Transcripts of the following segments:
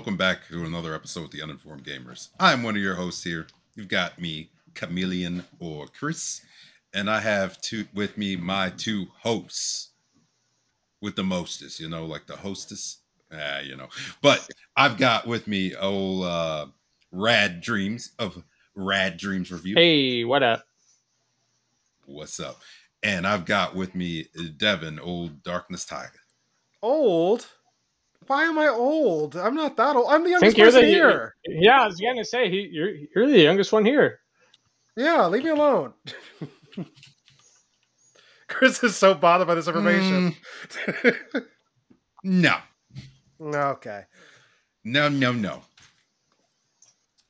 Hello and welcome back to another episode of the Uninformed Gamers. I'm one of your hosts here. You've got me, Chameleon or Chris, and I have two with me my two hosts with the mostest, you know, like the hostess. Ah, you know. But I've got with me old uh Rad Dreams of Rad Dreams Review. Hey, what up? What's up? And I've got with me Devin, old Darkness Tiger. Old? Why am I old? I'm not that old. I'm the youngest one the, here. Yeah, I was gonna say he, you're you're the youngest one here. Yeah, leave me alone. Chris is so bothered by this information. Mm. no. Okay. No, no, no.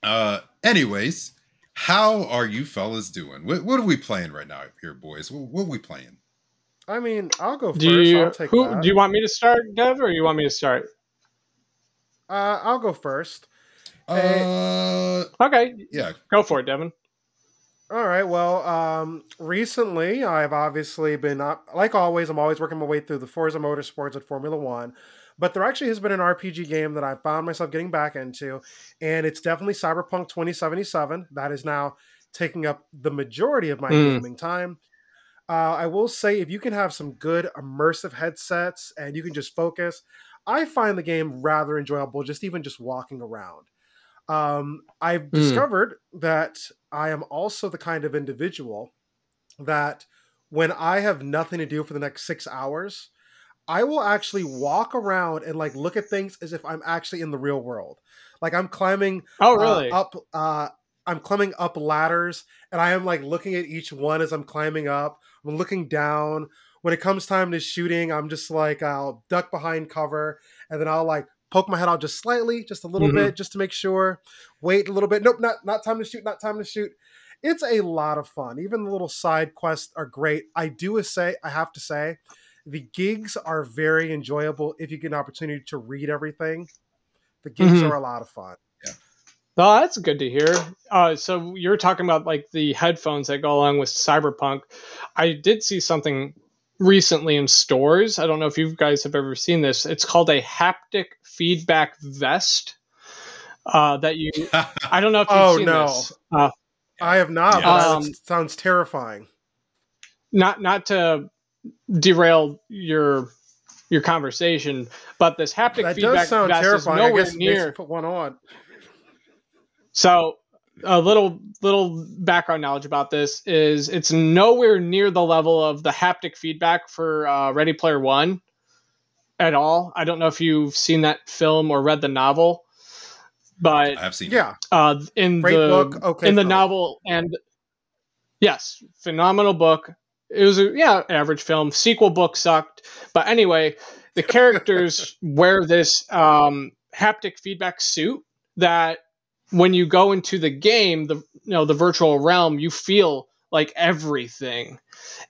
Uh, anyways, how are you fellas doing? What, what are we playing right now here, boys? What, what are we playing? I mean, I'll go first. Do you, I'll take who, that. do you want me to start, Dev, or you want me to start? Uh, I'll go first. Uh, Okay, yeah. go for it, Devin. All right. Well, um, recently I've obviously been uh, like always. I'm always working my way through the Forza Motorsports at Formula One, but there actually has been an RPG game that I found myself getting back into, and it's definitely Cyberpunk 2077. That is now taking up the majority of my Mm. gaming time. Uh, I will say, if you can have some good immersive headsets and you can just focus, I find the game rather enjoyable. Just even just walking around. Um, I've Mm. discovered that I am also the kind of individual that when I have nothing to do for the next six hours, I will actually walk around and like look at things as if I'm actually in the real world. Like I'm climbing Oh, uh, really? up uh I'm climbing up ladders and I am like looking at each one as I'm climbing up. I'm looking down. When it comes time to shooting, I'm just like I'll duck behind cover and then I'll like poke my head out just slightly, just a little Mhm. bit, just to make sure. Wait a little bit. Nope, not not time to shoot, not time to shoot. It's a lot of fun. Even the little side quests are great. I do say I have to say the gigs are very enjoyable if you get an opportunity to read everything. The gigs Mhm. are a lot of fun. Oh, that's good to hear. Uh, so you're talking about like the headphones that go along with Cyberpunk. I did see something recently in stores. I don't know if you guys have ever seen this. It's called a haptic feedback vest. Uh, that you, I don't know if you've Oh, seen no. this. Uh, I have not. Um, it sounds terrifying. not not to derail your your conversation, but this haptic That feedback does sound vest is terrifying. I nowhere guess it near. put one on. So a little little background knowledge about this is it's nowhere near the level of the haptic feedback for uh, Ready Player One at all. I don't know if you've seen that film or read the novel, but I've seen. Yeah, uh, in Great the book, okay in the film. novel and yes, phenomenal book. It was a yeah average film. Sequel book sucked, but anyway, the characters wear this um, haptic feedback suit that when you go into the game, the you know the virtual realm, you feel like everything.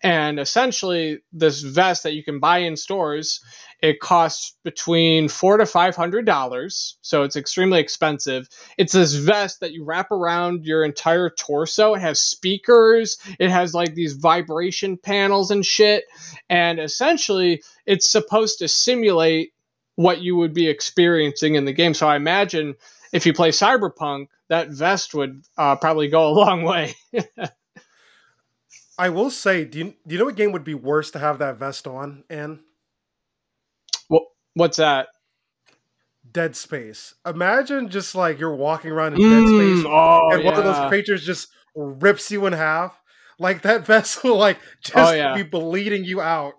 And essentially, this vest that you can buy in stores, it costs between four to five hundred dollars, so it's extremely expensive. It's this vest that you wrap around your entire torso. It has speakers, it has like these vibration panels and shit, and essentially, it's supposed to simulate what you would be experiencing in the game. So I imagine if you play Cyberpunk, that vest would uh, probably go a long way. I will say, do you, do you know what game would be worse to have that vest on? And What's that? Dead Space. Imagine just like you're walking around in Mm, Dead Space, oh, and one of those creatures just rips you in half. Like that vest will like just Oh, yeah. be bleeding you out.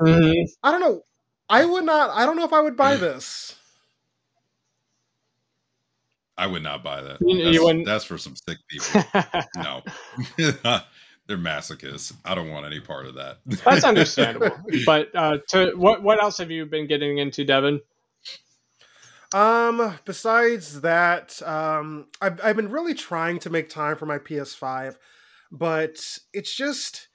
Mhm. I don't know. I would not. I don't know if I would buy this. I would not buy that. You- you That's, wouldn't- that's for some sick people. no. They're masochists. I don't want any part of that. That's understandable. but uh, to what what else have you been getting into, Devin? Um, besides that, um, I've, I've been really trying to make time for my PS5, but it's just,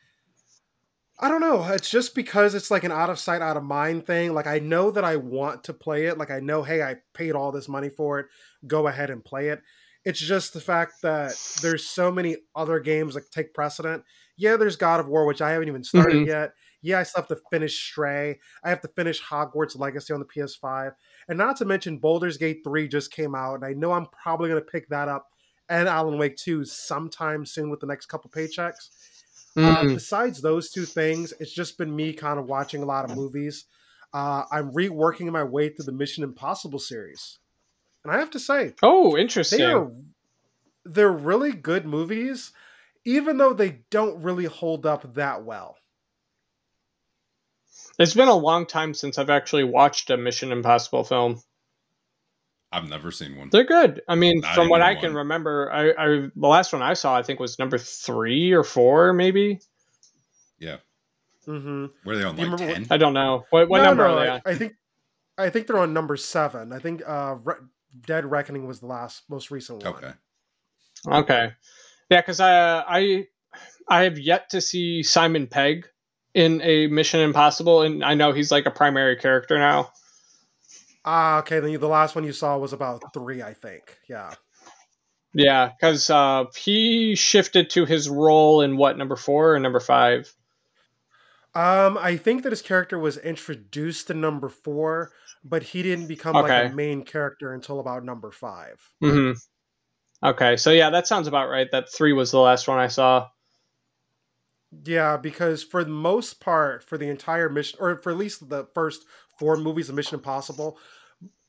I don't know. It's just because it's like an out of sight, out of mind thing. Like, I know that I want to play it. Like, I know, hey, I paid all this money for it. Go ahead and play it. It's just the fact that there's so many other games that take precedent. Yeah, there's God of War, which I haven't even started Mhm. yet. Yeah, I still have to finish Stray. I have to finish Hogwarts Legacy on the PS5. And not to mention Baldur's Gate 3 just came out, and I know I'm probably going to pick that up and Alan Wake 2 sometime soon with the next couple paychecks. Uh, Mm. besides those two things, it's just been me kind of watching a lot of movies. Uh, I'm reworking my way through the Mission Impossible series. And I have to say, oh, interesting. they are they're really good movies, even though they don't really hold up that well. It's been a long time since I've actually watched a Mission Impossible film. I've never seen one. They're good. I mean, Not from what even I can one. remember, I, I the last one I saw I think was number three or four, maybe. Yeah. Mm-hmm. Were they on Do you like remember ten? I don't know what what no, number no, are they I, on. I think I think they're on number seven. I think uh, Re- Dead Reckoning was the last most recent one. Okay. Okay, yeah, because I I I have yet to see Simon Pegg in a Mission Impossible, and I know he's like a primary character now. Ah, okay. Then the last one you saw was about three, I think. Yeah. Yeah, because uh, he shifted to his role in what number four or number five. Um, I think that his character was introduced to number four, but he didn't become like a main character until about number five. hmm Okay, so yeah, that sounds about right. That three was the last one I saw. Yeah, because for the most part, for the entire mission, or for at least the first four movies of Mission Impossible,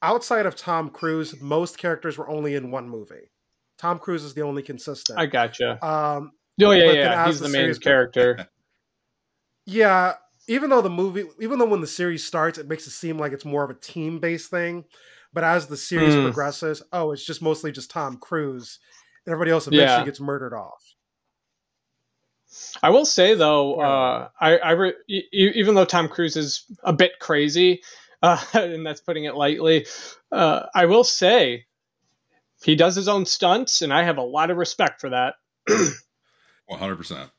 outside of Tom Cruise, most characters were only in one movie. Tom Cruise is the only consistent. I gotcha. um, Oh yeah, yeah, he's the the main character. yeah, even though the movie, even though when the series starts, it makes it seem like it's more of a team based thing. But as the series Mm. progresses, oh, it's just mostly just Tom Cruise, and everybody else eventually Yeah. gets murdered off. I will say though, Spoiler. uh, I, I re- e- even though Tom Cruise is a bit crazy, uh, and that's putting it lightly, uh, I will say he does his own stunts, and I have a lot of respect for that. One hundred percent.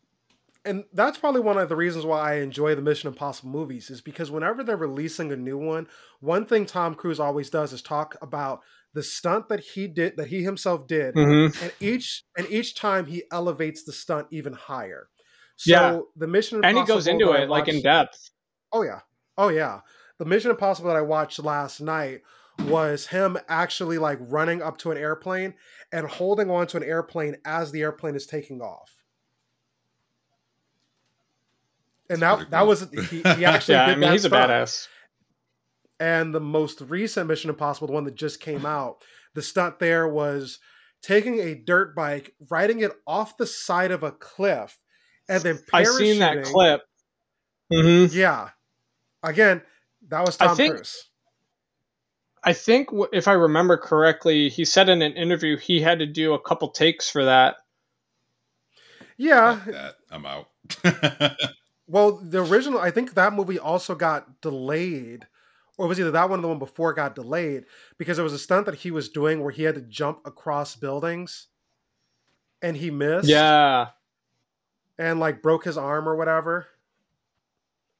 and that's probably one of the reasons why I enjoy the Mission Impossible movies is because whenever they're releasing a new one, one thing Tom Cruise always does is talk about the stunt that he did that he himself did hmm and each and each time he elevates the stunt even higher. So Yeah. the Mission Impossible And he goes into that I it like in depth. Oh yeah. Oh yeah. The Mission Impossible that I watched last night was him actually like running up to an airplane and holding on to an airplane as the airplane is taking off. And That's that pretty that was he, he actually Yeah, did I mean that he's a badass. And the most recent Mission Impossible, the one that just came out, the stunt there was taking a dirt bike, riding it off the side of a cliff, and then I've seen that parachuting- clip. hmm Yeah. Again, that was I Tom think- Cruise. I think if I remember correctly, he said in an interview he had to do a couple takes for that. Yeah. Fuck that. I'm out. Well, the original, I think that movie also got delayed, or it was either that one or the one before got delayed because there was a stunt that he was doing where he had to jump across buildings, and he missed. Yeah. and like broke his arm or whatever.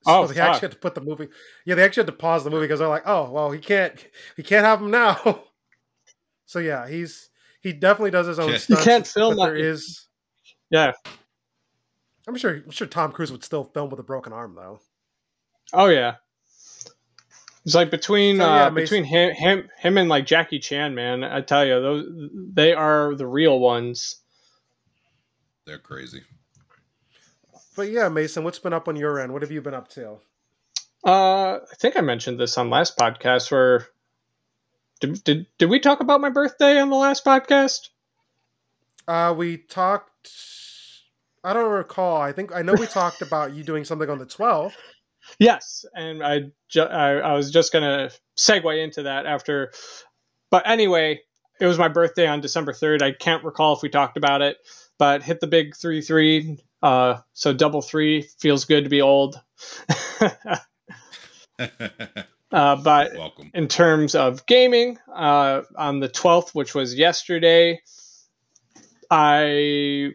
Oh, they fuck. actually had to put the movie. Yeah, they actually had to pause the movie because they're like, "Oh, well, he can't, he can't have him now." so yeah, he's he definitely does his own. You You can't film but there it. is. Yeah. I'm sure. I'm sure Tom Cruise would still film with a broken arm though. Oh yeah. It's like between So, yeah, uh, between him, him him and like Jackie Chan, man. I tell you, those they are the real ones. They're crazy. But yeah, Mason, what's been up on your end? What have you been up to? Uh, I think I mentioned this on last podcast. Where did did did we talk about my birthday on the last podcast? Uh, we talked. I don't recall. I think I know we talked about you doing something on the 12th. Yes, and I, ju- I I was just gonna segue into that after, but anyway, it was my birthday on December third. I can't recall if we talked about it, but hit the big three three. Uh, so double three feels good to be old. uh, but Welcome. in terms of gaming, uh, on the 12th, which was yesterday, I you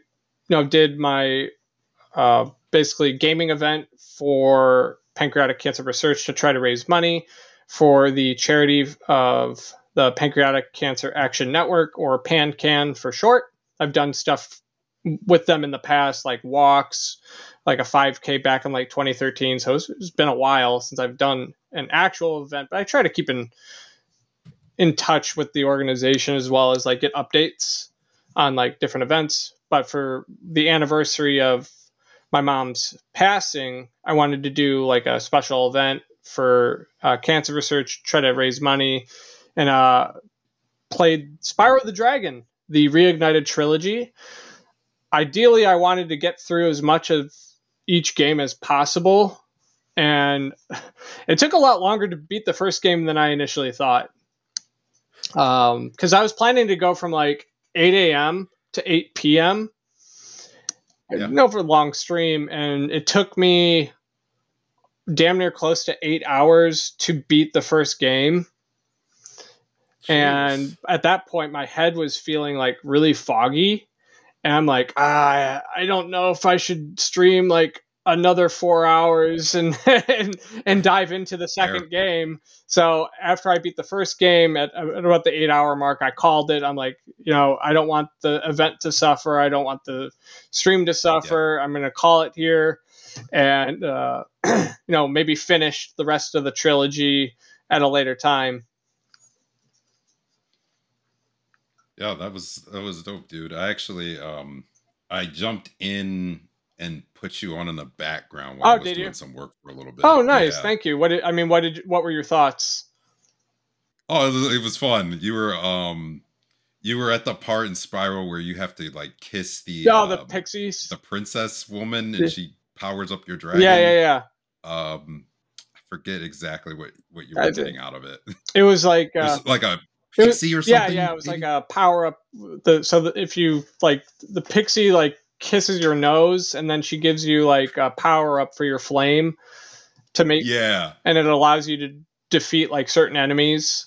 know did my uh, basically gaming event for pancreatic cancer research to try to raise money for the charity of the Pancreatic Cancer Action Network, or PanCan for short. I've done stuff with them in the past, like walks, like a 5K back in like 2013. So it's, it's been a while since I've done an actual event, but I try to keep in in touch with the organization as well as like get updates on like different events. But for the anniversary of my mom's passing, I wanted to do like a special event for uh, cancer research, try to raise money, and uh, played Spyro the Dragon, the reignited trilogy. Ideally, I wanted to get through as much of each game as possible, and it took a lot longer to beat the first game than I initially thought. Because um, I was planning to go from like 8 a.m. to 8 p.m. Yeah. No, for long stream, and it took me damn near close to eight hours to beat the first game. Jeez. And at that point, my head was feeling like really foggy. And I'm like, ah, I don't know if I should stream like another four hours and and, and dive into the second game. So after I beat the first game at, at, about the eight hour mark, I called it. I'm like, you know, I don't want the event to suffer. I don't want the stream to suffer. Yeah. I'm going to call it here, and uh, you know, maybe finish the rest of the trilogy at a later time. Yeah, that was that was dope, dude. I actually um I jumped in and put you on in the background while oh, I was doing you? some work for a little bit. Oh, nice. Yeah. Thank you. What did, I mean, what did what were your thoughts? Oh, it was, it was, fun. You were um you were at the part in Spyro where you have to like kiss the oh, um, the pixies, the princess woman, and she powers up your dragon. Yeah, yeah, yeah. Um, I forget exactly what what you were getting out of it. It was like uh, it was like a pixie was, or something. Yeah, yeah. It was maybe? like a power up. The so that if you like the pixie like kisses your nose and then she gives you like a power up for your flame to make yeah and it allows you to defeat like certain enemies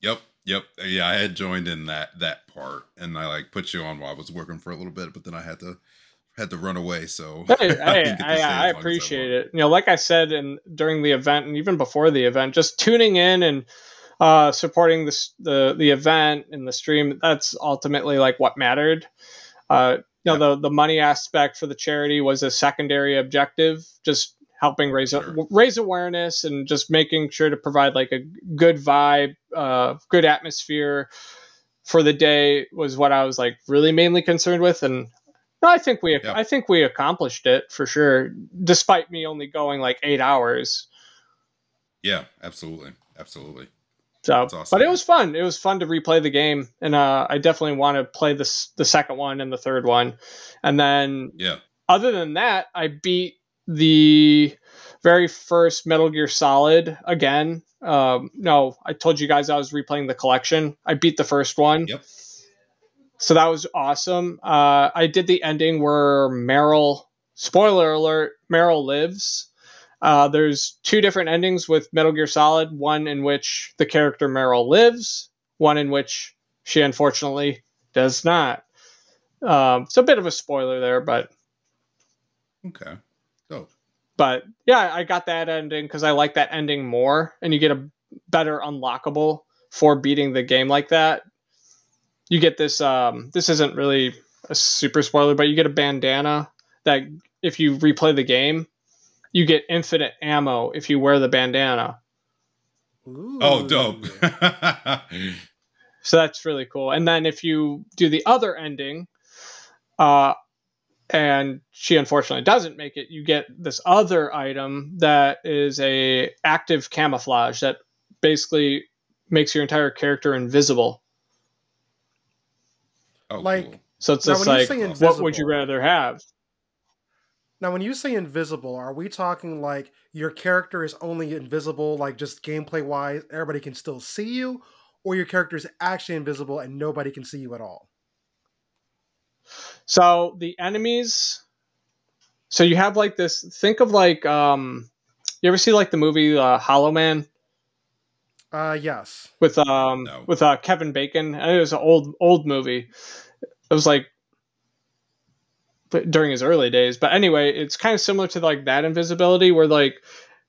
yep yep yeah i had joined in that that part and i like put you on while i was working for a little bit but then i had to had to run away so hey, I, I, I appreciate it you know like i said and during the event and even before the event just tuning in and uh, supporting the, the the event and the stream that's ultimately like what mattered uh, you know, the the money aspect for the charity was a secondary objective, just helping raise sure. raise awareness and just making sure to provide like a good vibe, uh, good atmosphere for the day was what I was like really mainly concerned with, and I think we I think we accomplished it for sure, despite me only going like eight hours. Yeah, absolutely, absolutely. So, awesome. but it was fun. It was fun to replay the game, and uh, I definitely want to play this the second one and the third one, and then yeah. Other than that, I beat the very first Metal Gear Solid again. Um, no, I told you guys I was replaying the collection. I beat the first one. Yep. So that was awesome. Uh, I did the ending where Meryl. Spoiler alert: Meryl lives uh, there's two different endings with Metal Gear Solid one in which the character Meryl lives, one in which she unfortunately does not. Um, it's a bit of a spoiler there, but. Okay. Oh. But yeah, I got that ending because I like that ending more, and you get a better unlockable for beating the game like that. You get this. Um, this isn't really a super spoiler, but you get a bandana that if you replay the game, you get infinite ammo if you wear the bandana. Ooh. Oh, dope. so that's really cool. And then if you do the other ending, uh, and she unfortunately doesn't make it, you get this other item that is a active camouflage that basically makes your entire character invisible. Oh, like cool. so it's just like what would you rather have? Now, when you say invisible, are we talking like your character is only invisible, like just gameplay wise, everybody can still see you, or your character is actually invisible and nobody can see you at all? So the enemies. So you have like this. Think of like, um, you ever see like the movie uh, Hollow Man? Uh, yes. With um, no. with uh, Kevin Bacon. It was an old old movie. It was like during his early days. But anyway, it's kind of similar to like that invisibility where like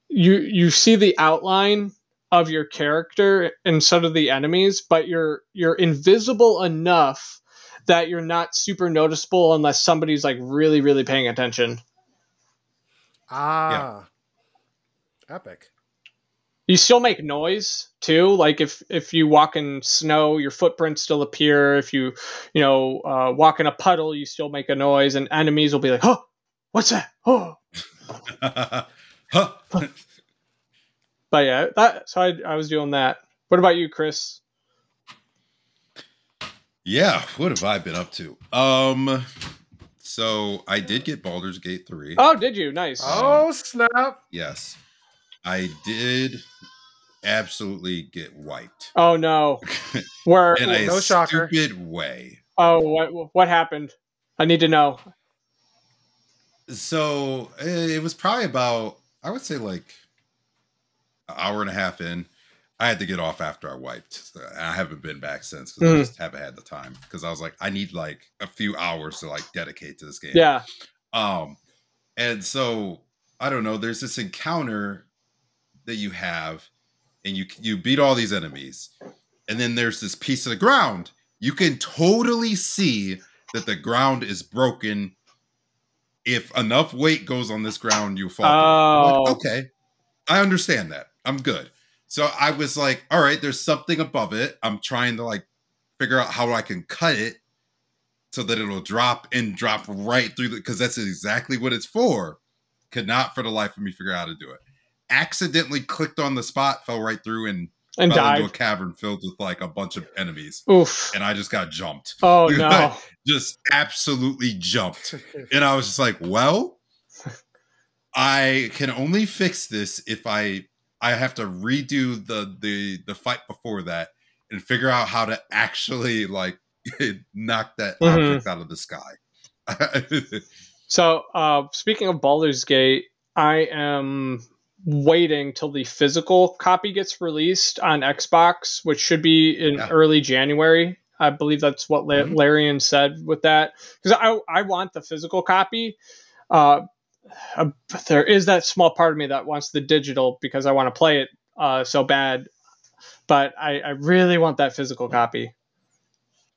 you you see the outline of your character and so do the enemies, but you're you're invisible enough that you're not super noticeable unless somebody's like really really paying attention. Ah, epic. You still make noise too. Like if if you walk in snow, your footprints still appear. If you you know uh, walk in a puddle, you still make a noise, and enemies will be like, "Oh, what's that?" Oh, huh. but yeah, that. So I I was doing that. What about you, Chris? Yeah, what have I been up to? Um, so I did get Baldur's Gate three. Oh, did you? Nice. Oh snap! Yes, I did. Absolutely get wiped Oh no. Where? in a no shocker. stupid way. oh, what what happened? I need to know. So eh, it was probably about I would say like an hour and a half in. I had to get off after I wiped. I haven't been back since because I Mhm. just haven't had the time. Because I was like, I need like a few hours to like dedicate to this game. Yeah. Um, and so I don't know. There's this encounter that you have, and you you beat all these enemies, and then there's this piece of the ground. You can totally see that the ground is broken. If enough weight goes on this ground, you fall. I'm like, Oh. okay, I understand that. I'm good. So I was like, all right, there's something above it. I'm trying to like figure out how I can cut it so that it'll drop and drop right through the because that's exactly what it's for. Could not for the life of me figure out how to do it. Accidentally clicked on the spot, fell right through, and, And fell into a cavern filled with like a bunch of enemies. Oof. And I just got jumped. Oh no. Just absolutely jumped. And I was just like, well, I can only fix this if I I have to redo the the the fight before that and figure out how to actually like knock that Mhm. object out of the sky. So, uh, speaking of Baldur's Gate, I am waiting till the physical copy gets released on Xbox, which should be in Yeah. early January. I believe that's what Mhm. Larian said with that. Because I, I want the physical copy. Uh, uh, there is that small part of me that wants the digital because I want to play it uh, so bad. But I, I really want that physical copy.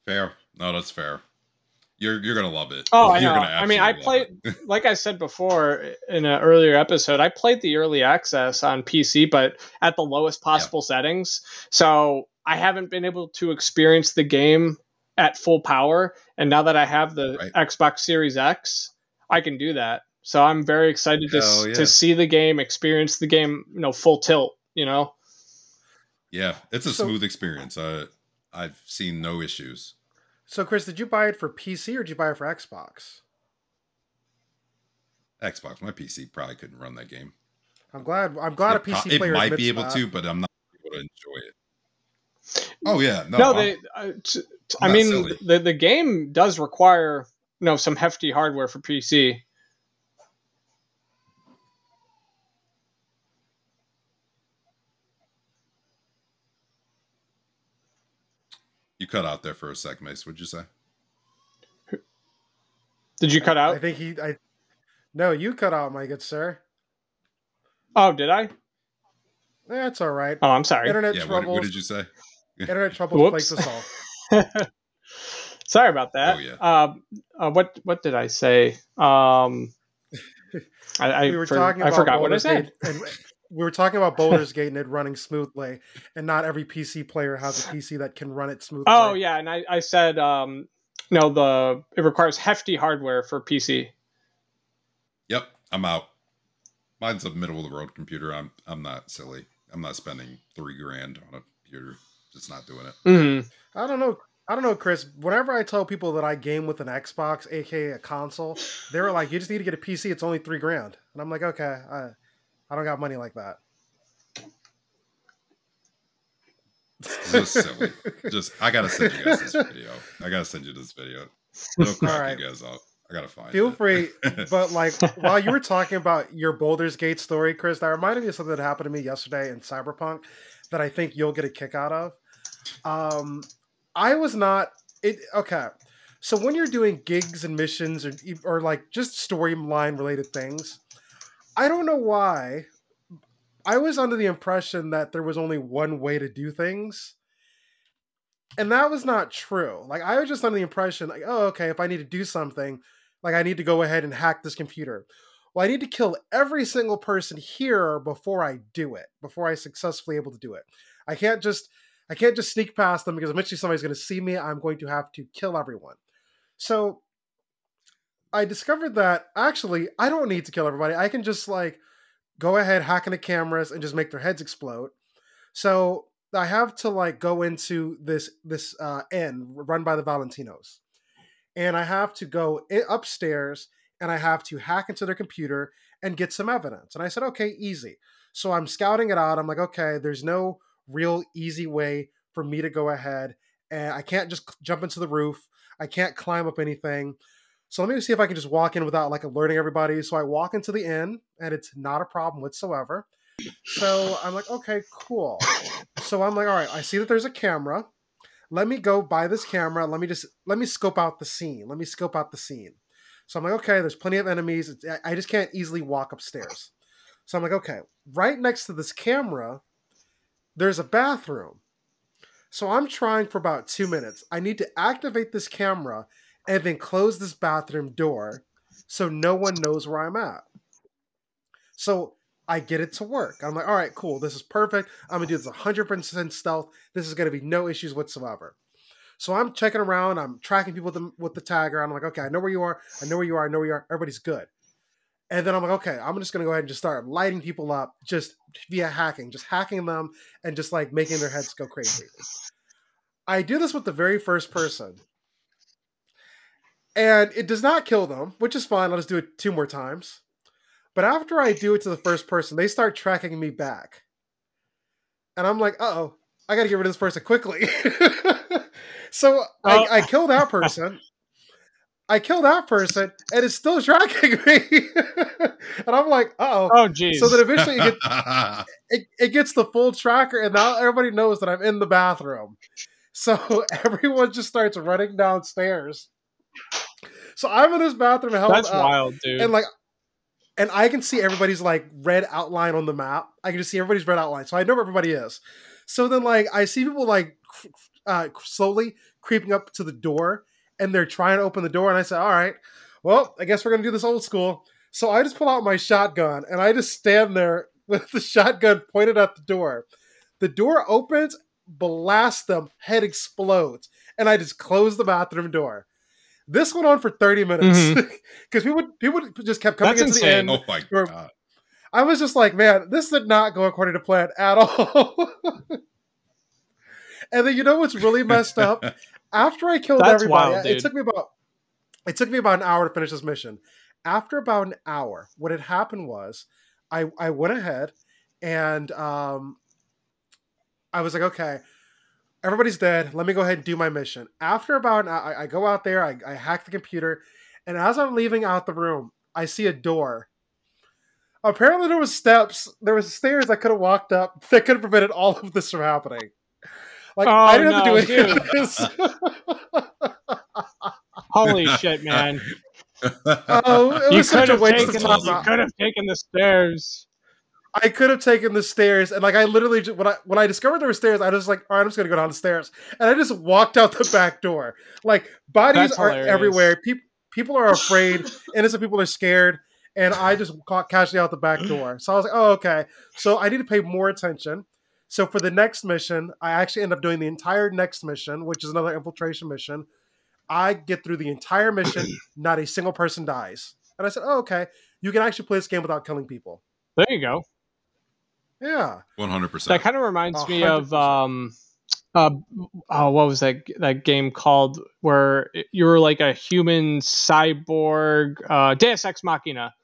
fair. No, that's fair. You're you're gonna love it. Oh, I know. I mean, I played like I said before in an earlier episode, I played the early access on PC, but at the lowest possible settings. So I haven't been able to experience the game at full power. And now that I have the Right. Xbox Series X, I can do that. So I'm very excited to, yeah. to see the game, experience the game, you know, full tilt, you know? Yeah, it's a So- smooth experience. Uh, I've seen no issues. So, Chris, did you buy it for PC or did you buy it for Xbox? Xbox, my PC probably couldn't run that game. I'm glad. I'm glad a it, pro- PC it player might be able that. to, but I'm not able to enjoy it. Oh yeah, no, No, I'm- they. Uh, t- t- I I'm not mean, silly. the the game does require you know some hefty hardware for PC. Cut out there for a sec, Mace. What'd you say? Did you cut out? I think he. I no, you cut out, my good sir. Oh, did I? That's all right. Oh, I'm sorry. Internet yeah, troubles. what did you say? Internet troubles plagues us all. sorry about that. Oh, yeah. Um, uh, what what did I say? Um, I I, we were for- talking I forgot what I said. And we were talking about Baldur's Gate and it running smoothly, and not every PC player has a PC that can run it smoothly. Oh yeah, and I I said um, no, the it requires hefty hardware for PC. Yep, I'm out. Mine's a middle of the road computer. I'm I'm not silly. I'm not spending three grand on a computer. Just not doing it. hmm I don't know. I don't know, Chris. Whenever I tell people that I game with an Xbox, aka a console, they're like, "You just need to get a PC. It's only three grand." And I'm like, "Okay, I, I don't got money like that." Just silly. Just I gotta send you guys this video. I gotta send you this video. It'll crack you guys up. I gotta find Feel it. free, but like while you were talking about your Baldur's Gate story, Chris, that reminded me of something that happened to me yesterday in Cyberpunk that I think you'll get a kick out of. Um, I was not it. Okay, so when you're doing gigs and missions or or like just storyline related things, I don't know why. I was under the impression that there was only one way to do things. And that was not true. Like I was just under the impression, like, oh, okay, if I need to do something, like I need to go ahead and hack this computer. well, I need to kill every single person here before I do it, before I successfully able to do it. I can't just I can't just sneak past them because eventually somebody's going to see me. I'm going to have to kill everyone. So I discovered that actually I don't need to kill everybody. I can just like go ahead, hack into cameras, and just make their heads explode. So I have to like go into this this uh, inn run by the Valentinos, and I have to go upstairs and I have to hack into their computer and get some evidence. And I said, okay, easy. So I'm scouting it out. I'm like, okay, there's no real easy way for me to go ahead, and I can't just jump into the roof. I can't climb up anything. So let me see if I can just walk in without like alerting everybody. So I walk into the inn, and it's not a problem whatsoever. So I'm like, okay, cool. So I'm like, all right, I see that there's a camera. Let me go buy this camera. Let me just let me scope out the scene. Let me scope out the scene. So I'm like, okay, there's plenty of enemies. I just can't easily walk upstairs. So I'm like, okay, right next to this camera, there's a bathroom. So I'm trying for about two minutes. I need to activate this camera and then close this bathroom door so no one knows where I'm at. So I get it to work. I'm like, all right, cool. This is perfect. I'm gonna do this 100% stealth. This is gonna be no issues whatsoever. So I'm checking around. I'm tracking people with the, with the tagger. I'm like, okay, I know where you are. I know where you are. I know where you are. Everybody's good. And then I'm like, okay, I'm just gonna go ahead and just start lighting people up just via hacking, just hacking them and just like making their heads go crazy. I do this with the very first person. And it does not kill them, which is fine. I'll just do it two more times. But after I do it to the first person, they start tracking me back. And I'm like, oh, I gotta get rid of this person quickly. so I, oh. I kill that person. I kill that person, and it's still tracking me. and I'm like, oh, oh, geez. So then eventually it gets, it, it gets the full tracker, and now everybody knows that I'm in the bathroom. So everyone just starts running downstairs. So I'm in this bathroom held That's up, wild, dude. And like and I can see everybody's like red outline on the map. I can just see everybody's red outline. So I know where everybody is. So then like I see people like uh, slowly creeping up to the door and they're trying to open the door and I say, "All right. Well, I guess we're going to do this old school." So I just pull out my shotgun and I just stand there with the shotgun pointed at the door. The door opens blast them, head explodes, and I just close the bathroom door. This went on for 30 minutes because mm-hmm. people people just kept coming That's into insane. the end. Oh my god. I was just like, man, this did not go according to plan at all. and then you know what's really messed up? After I killed That's everybody, wild, it took me about it took me about an hour to finish this mission. After about an hour, what had happened was I I went ahead and um I was like, okay, everybody's dead. Let me go ahead and do my mission. After about an hour, I, I go out there, I, I hack the computer, and as I'm leaving out the room, I see a door. Apparently, there was steps, there was stairs I could have walked up that could have prevented all of this from happening. Like oh, I didn't no, have to do any of this. Holy shit, man! Oh, it was such a waste of time. You could have taken the stairs. I could have taken the stairs, and like I literally just, when I when I discovered there were stairs, I was like, all right, I'm just gonna go down the stairs, and I just walked out the back door. Like bodies are everywhere. People people are afraid. innocent people are scared, and I just caught casually out the back door. So I was like, oh okay. So I need to pay more attention. So for the next mission, I actually end up doing the entire next mission, which is another infiltration mission. I get through the entire mission, not a single person dies, and I said, oh okay, you can actually play this game without killing people. There you go. Yeah, one hundred percent. That kind of reminds 100%. me of um, uh, oh, what was that that game called where you were like a human cyborg, uh, Deus Ex Machina.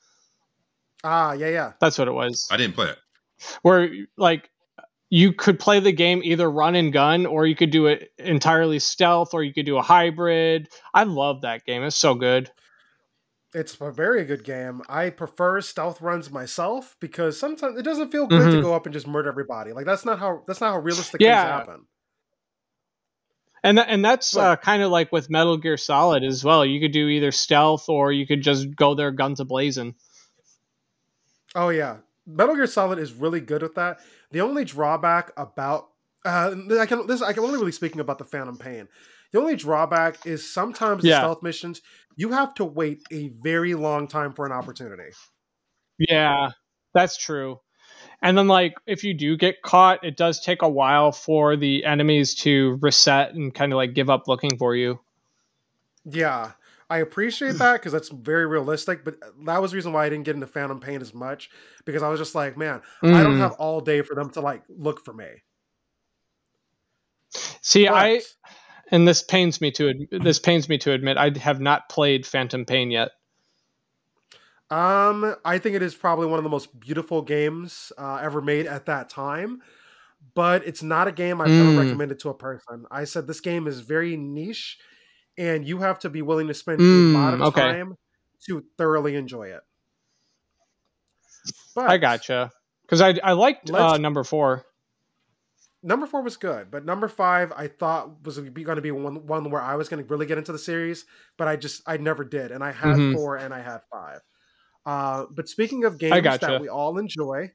Ah, yeah, yeah. That's what it was. I didn't play it. Where like you could play the game either run and gun, or you could do it entirely stealth, or you could do a hybrid. I love that game. It's so good. It's a very good game. I prefer stealth runs myself because sometimes it doesn't feel good mm-hmm. to go up and just murder everybody. Like that's not how that's not how realistic yeah. things happen. And that, and that's uh, kind of like with Metal Gear Solid as well. You could do either stealth or you could just go there guns a blazing. Oh yeah, Metal Gear Solid is really good with that. The only drawback about uh, I can this I can only really speaking about the Phantom Pain. The only drawback is sometimes yeah. stealth missions you have to wait a very long time for an opportunity. Yeah, that's true. And then, like, if you do get caught, it does take a while for the enemies to reset and kind of like give up looking for you. Yeah, I appreciate that because that's very realistic. But that was the reason why I didn't get into Phantom Pain as much because I was just like, man, I don't Mm. have all day for them to like look for me. See, I But- and this pains me to this pains me to admit I have not played Phantom Pain yet. Um, I think it is probably one of the most beautiful games uh, ever made at that time, but it's not a game I've Mm. ever recommended to a person. I said this game is very niche, and you have to be willing to spend Mm, a lot of okay. time to thoroughly enjoy it. But I gotcha because I I liked uh, number four. Number four was good, but number five I thought was going to be one one where I was going to really get into the series, but I just I never did, and I had Mhm. four and I had five. Uh, but speaking of games gotcha. that we all enjoy,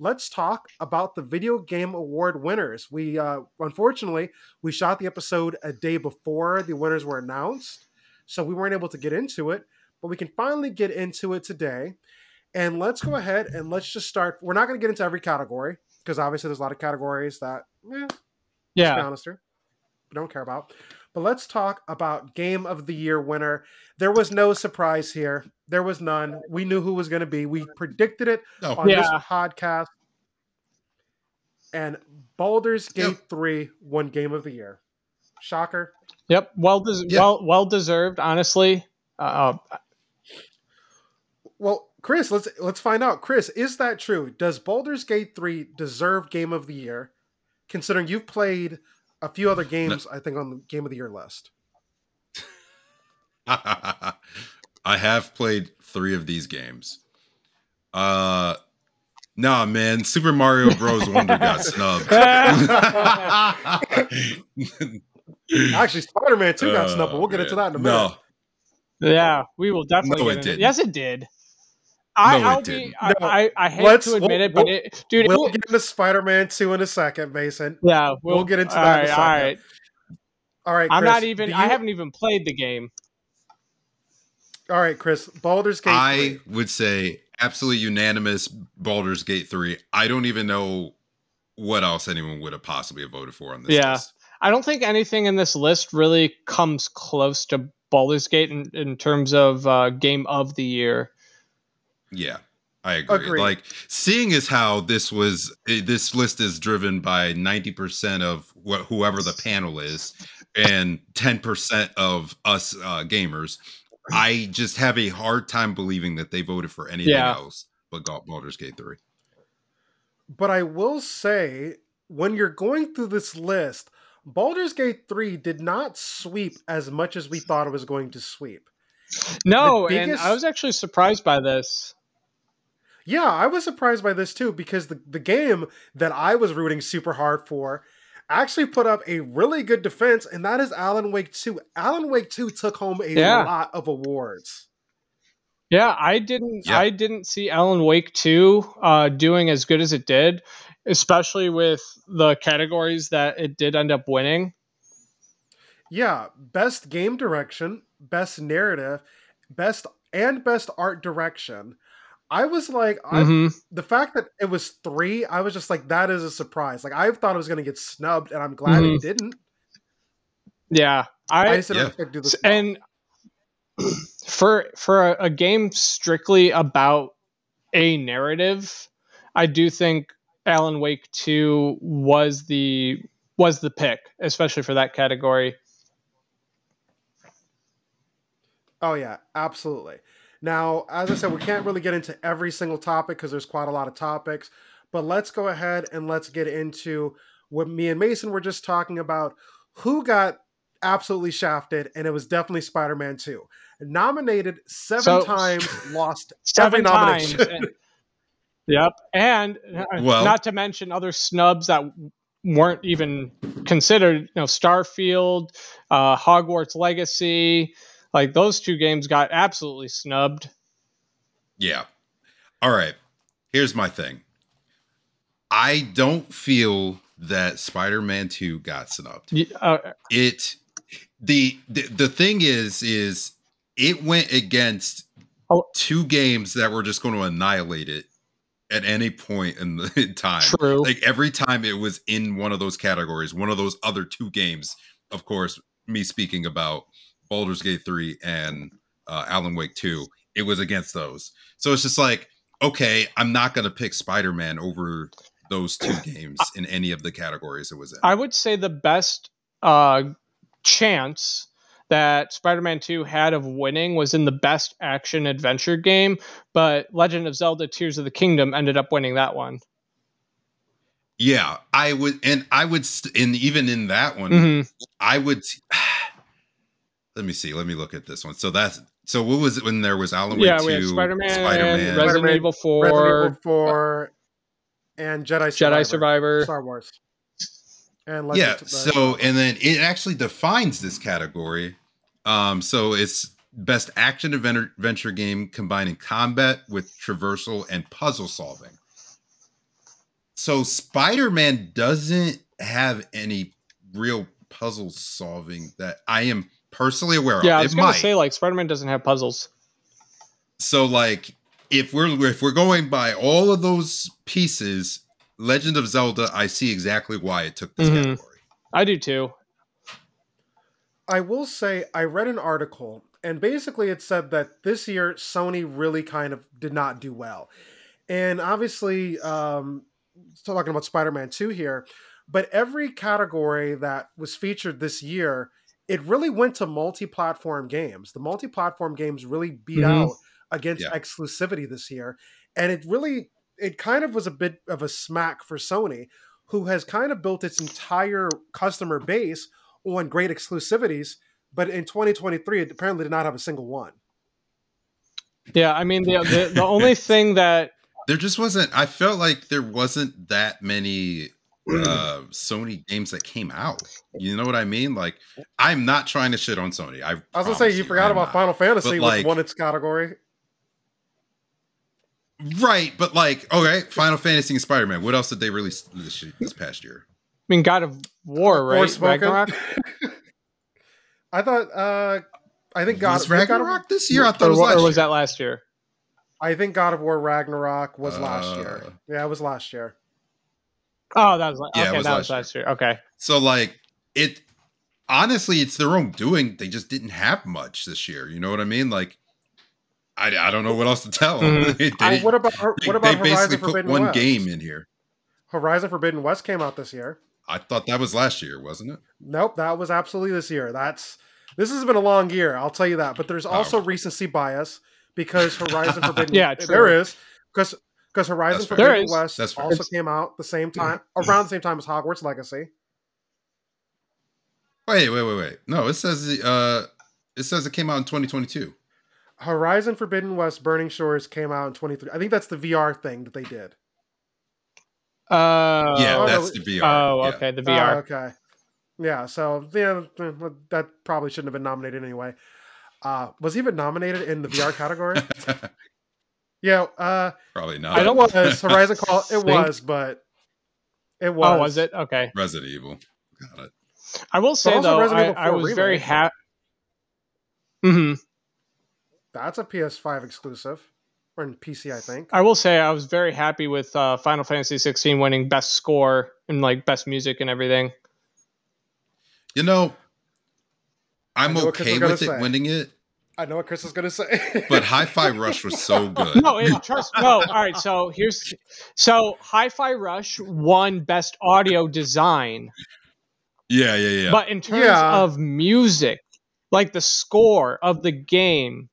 let's talk about the video game award winners. We uh, unfortunately we shot the episode a day before the winners were announced, so we weren't able to get into it. But we can finally get into it today. And let's go ahead and let's just start. We're not going to get into every category because obviously there's a lot of categories that, eh, let's be Yeah, honest here, we don't care about. But let's talk about Game of the Year winner. There was no surprise here. There was none. We knew who was going to be. We predicted it No, on this podcast. And Baldur's Gate Yep. 3 won Game of the Year. Shocker. yep. Well, des- Yeah. well, well deserved. Honestly, uh, Well, Chris, let's let's find out. Chris, is that true? Does Baldur's Gate 3 deserve Game of the Year? Considering you've played a few other games, I think, on the Game of the Year list. I have played three of these games. Uh, nah, man. Super Mario Bros. Wonder got snubbed. Actually, Spider Man 2 got Uh, snubbed, but we'll get into that in a no, minute. yeah, we will definitely. No, get it into- didn't. Yes, it did. I, No, I'll be. didn't. I, No. I, I hate Let's- to admit we'll- it, but we'll- it, dude, we'll it- get into Spider Man 2 in a second, Mason. yeah, we'll, we'll get into all that in a right, all second. right. All right, I'm not even. do I haven't even played the game. All right, Chris. Baldur's Gate I 3. would say absolutely unanimous Baldur's Gate 3. I don't even know what else anyone would have possibly have voted for on this Yeah. list. I don't think anything in this list really comes close to Baldur's Gate in, in terms of uh, game of the year. Yeah, I agree. Agreed. Like seeing as how this was eh, this list is driven by 90% of what whoever the panel is and 10% of us uh, gamers. I just have a hard time believing that they voted for anything Yeah. else but Gal- Baldur's Gate 3. But I will say, when you're going through this list, Baldur's Gate 3 did not sweep as much as we thought it was going to sweep. No, The and I was actually surprised by this. Yeah, I was surprised by this too because the, the game that I was rooting super hard for actually put up a really good defense, and that is Alan Wake 2. Alan Wake 2 took home a Yeah. lot of awards. Yeah, I didn't. Yeah. I didn't see Alan Wake two uh, doing as good as it did, especially with the categories that it did end up winning. Yeah, best game direction, best narrative, best and best art direction. I was like, I, Mhm. the fact that it was three, I was just like, that is a surprise. Like I thought it was going to get snubbed, and I'm glad Mhm. it didn't. Yeah, I, I, just didn't Yeah. expect do this. and for for a, a game strictly about a narrative, I do think Alan Wake two was the was the pick, especially for that category. Oh yeah, absolutely. Now, as I said, we can't really get into every single topic because there's quite a lot of topics. But let's go ahead and let's get into what me and Mason were just talking about. Who got absolutely shafted, and it was definitely Spider-Man 2. Nominated seven So- times, lost Seven times. and- yep, and uh, Well- not to mention other snubs that weren't even considered. You know, Starfield, uh, Hogwarts Legacy, like those two games got absolutely snubbed. Yeah. All right. Here's my thing. I don't feel that Spider-Man 2 got snubbed. Uh, It the, the the thing is is it went against Oh. two games that were just going to annihilate it at any point in the in time. True. Like every time it was in one of those categories, one of those other two games, of course, me speaking about Baldur's Gate 3 and uh, Alan Wake 2, it was against those. So it's just like, okay, I'm not going to pick Spider Man over those two games in any of the categories it was in. I would say the best uh, chance that Spider-Man 2 had of winning was in the best action adventure game, but Legend of Zelda: Tears of the Kingdom ended up winning that one. yeah, I would, and I would, st- and even in that one, Mhm. I would. Let me see. Let me look at this one. So that's so. What was it when there was Alan Wake Yeah, 2, we had Spider-Man, Spider-Man, Resident Spider-Man, Evil 4, Resident Evil 4 and Jedi Survivor. Jedi Survivor. Star Wars. And yeah Legend of- so and then it actually defines this category um so it's best action adventure, adventure game combining combat with traversal and puzzle solving so spider-man doesn't have any real puzzle solving that i am personally aware of. Yeah, I was it gonna might say like Spider-Man doesn't have puzzles. so like if we're if we're going by all of those pieces legend of zelda i see exactly why it took this Mhm. category I do too. I will say I read an article and basically it said that this year Sony really kind of did not do well. And obviously um still talking about Spider-Man 2 here, but every category that was featured this year, it really went to multi-platform games. The multi-platform games really beat Mhm. out against Yeah. exclusivity this year, and it really it kind of was a bit of a smack for Sony who has kind of built its entire customer base on great exclusivities, but in 2023 it apparently did not have a single one. Yeah, I mean the the, the only thing that there just wasn't i felt like there wasn't that many uh sony games that came out you know what i mean like i'm not trying to shit on sony i, I was gonna say you forgot I'm about not. Final Fantasy, But, like- which won its category. right but like okay final fantasy and spider-man what else did they release this, this past year I mean God of War, right? Ragnarok. I thought. uh I think God, was I think God of- ragnarok this year i thought Or, it was last or was year. that last year? I think God of War Ragnarok was last year. Uh, Yeah, it was last year. Oh, that was la- Yeah, okay. was that last was last year. Okay. so like it honestly it's their own doing they just didn't have much this year you know what i mean like i, I don't know what else to tell them Mhm. they, Uh, what about they- what about they basically Horizon put one West? game in here Horizon Forbidden West came out this year. i thought that was last year wasn't it Nope, that was absolutely this year. That's this has been a long year, I'll tell you that. But there's also Oh. recency bias because Horizon Forbidden Yeah, true. there is because because Horizon That's Forbidden. West That's fair. also came out the same time around the same time as Hogwarts Legacy. Wait, wait, wait, wait. No, it says uh it says it came out in 2022. Horizon Forbidden West Burning Shores came out in 23. I think that's the VR thing that they did. Uh, yeah, Oh, that's the VR. Oh, yeah. okay. The Oh, VR. okay. Yeah, so yeah, that probably shouldn't have been nominated anyway. Uh, was he even nominated in the VR category? yeah, uh, Probably not. I it don't- was Horizon Call. It think- was, but it was. Oh, was it? Okay. Resident Evil. Got it. I will say though, I, I 4 was very happy. hmm That's a PS5 exclusive, or in PC, I think. I will say I was very happy with uh, Final Fantasy 16 winning best score and like best music and everything. You know, I'm know okay with it say. winning it, I know what Chris is gonna say, but Hi-Fi Rush was so good. No, it, trust. No, all right. So here's so Hi-Fi Rush won best audio design, Yeah, yeah, yeah. but in terms Yeah. of music, like the score of the game,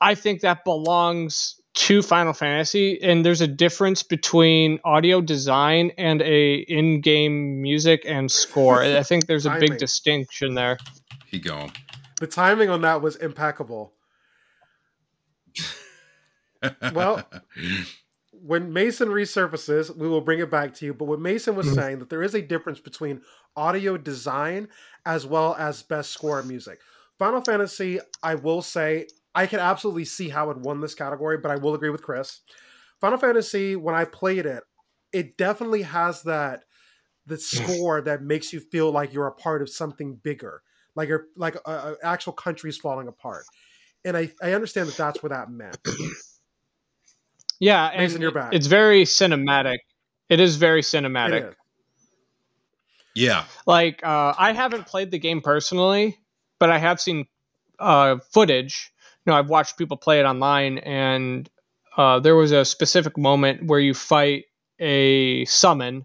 I think that belongs to Final Fantasy. And there's a difference between audio design and a in-game music and score. I think there's a big distinction there. he going. The timing on that was impeccable. Well, when Mason resurfaces, we will bring it back to you. But what Mason was Mhm. saying that there is a difference between audio design as well as best score music. Final Fantasy, I will say, I can absolutely see how it won this category, but I will agree with Chris. Final Fantasy, when I played it, it definitely has that the score that makes you feel like you're a part of something bigger, like you're like an actual country's falling apart. and I I understand that that's what that meant. Yeah, and Mason, you're back. it's very cinematic. It is very cinematic. It is. Yeah. Like uh, I haven't played the game personally, but I have seen uh, footage. You know, I've watched people play it online, and uh, there was a specific moment where you fight a summon,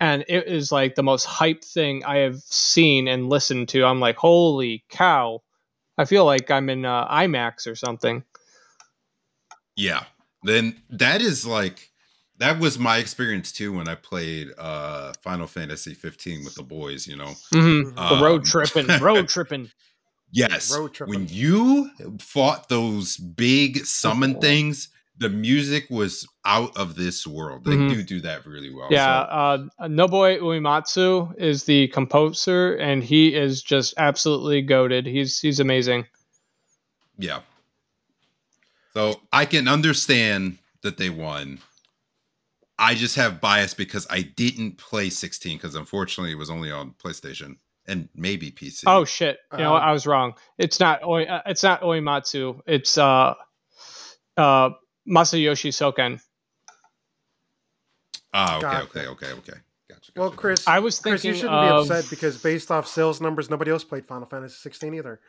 and it is like the most hype thing I have seen and listened to. I'm like, holy cow! I feel like I'm in uh, IMAX or something. Yeah. Then that is like that was my experience too when I played uh Final Fantasy 15 with the boys, you know. hmm Mhm. The Um, road tripping, road tripping. Yes. Road tripping. When you fought those big summon Oh. things, the music was out of this world. They Mhm. do do that really well. Yeah, So, uh, Nobuo Uematsu is the composer, and he is just absolutely goaded. He's he's amazing. yeah. So I can understand that they won. I just have bias because I didn't play 16 because unfortunately it was only on PlayStation and maybe PC. Oh shit! You know, Um, I was wrong. It's not Oi, uh, it's not Uematsu. It's uh, uh, Masayoshi Soken. Ah, okay, Gotcha. okay, okay, okay. Gotcha. Well. Chris, I was thinking Chris, you shouldn't of be upset because based off sales numbers, nobody else played Final Fantasy 16 either.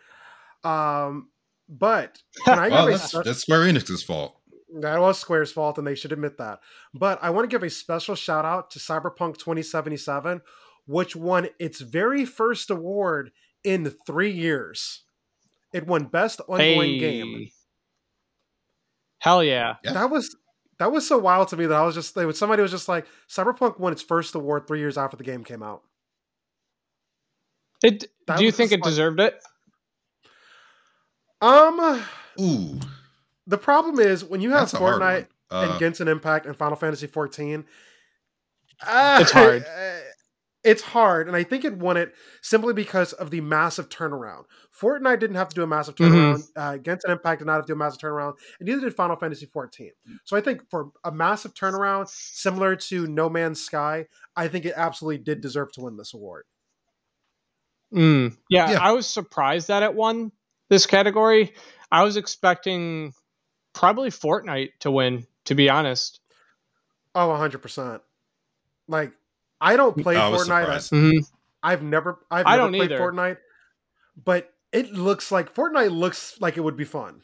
Um, but can I give Well, a that's, special- that's Square Enix's fault. that was Square's fault, and they should admit that. But I want to give a special shout out to Cyberpunk 2077, which won its very first award in three years. It won Best Ongoing Game. Hey. Hell yeah! Yeah. That was that was so wild to me that I was just like, somebody was just like, Cyberpunk won its first award three years after the game came out. It. That do you think it like- deserved it? Um, Ooh, the problem is when you have that's Fortnite one. and Uh, Genshin Impact and Final Fantasy 14. Uh, It's hard. It's hard, and I think it won it simply because of the massive turnaround. Fortnite didn't have to do a massive Mhm. turnaround. Uh, Genshin Impact did not have to do a massive turnaround, and neither did Final Fantasy 14. So I think for a massive turnaround, similar to No Man's Sky, I think it absolutely did deserve to win this award. Mm, yeah, Yeah. I was surprised that it won this category. I was expecting probably Fortnite to win. To be honest. Oh, 100%. Like, I don't play I was Fortnite. surprised. Mhm. I've never I've I never don't played either. Fortnite, but it looks like Fortnite looks like it would be fun,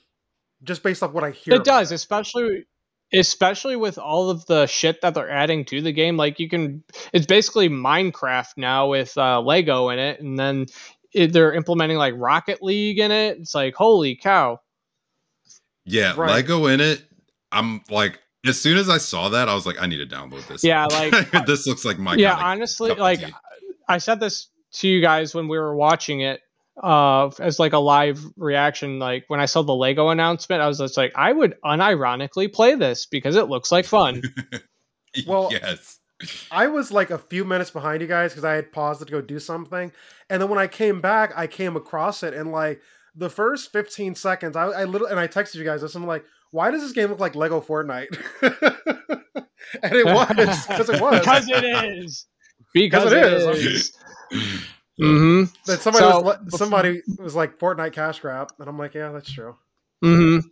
just based off what I hear. It about does, especially especially with all of the shit that they're adding to the game. Like you can, it's basically Minecraft now with uh, Lego in it, and then it, they're implementing like Rocket League in it. It's like holy cow! yeah, Right. Lego in it. I'm like, as soon as I saw that, I was like, I need to download this. Yeah, like this looks like my yeah, kinda honestly, cup of like tea. I said this to you guys when we were watching it uh as like a live reaction like when i saw the lego announcement i was just like i would unironically play this because it looks like fun Well, yes, I was like a few minutes behind you guys because I had paused to go do something, and then when I came back, I came across it, and like the first 15 seconds, I, I little and I texted you guys this. I'm like, why does this game look like Lego Fortnite? and it was because it was because it is because it it is. is, hmm that somebody So, was before- somebody was like Fortnite cash grab, and I'm like, yeah, that's true. Mm-hmm.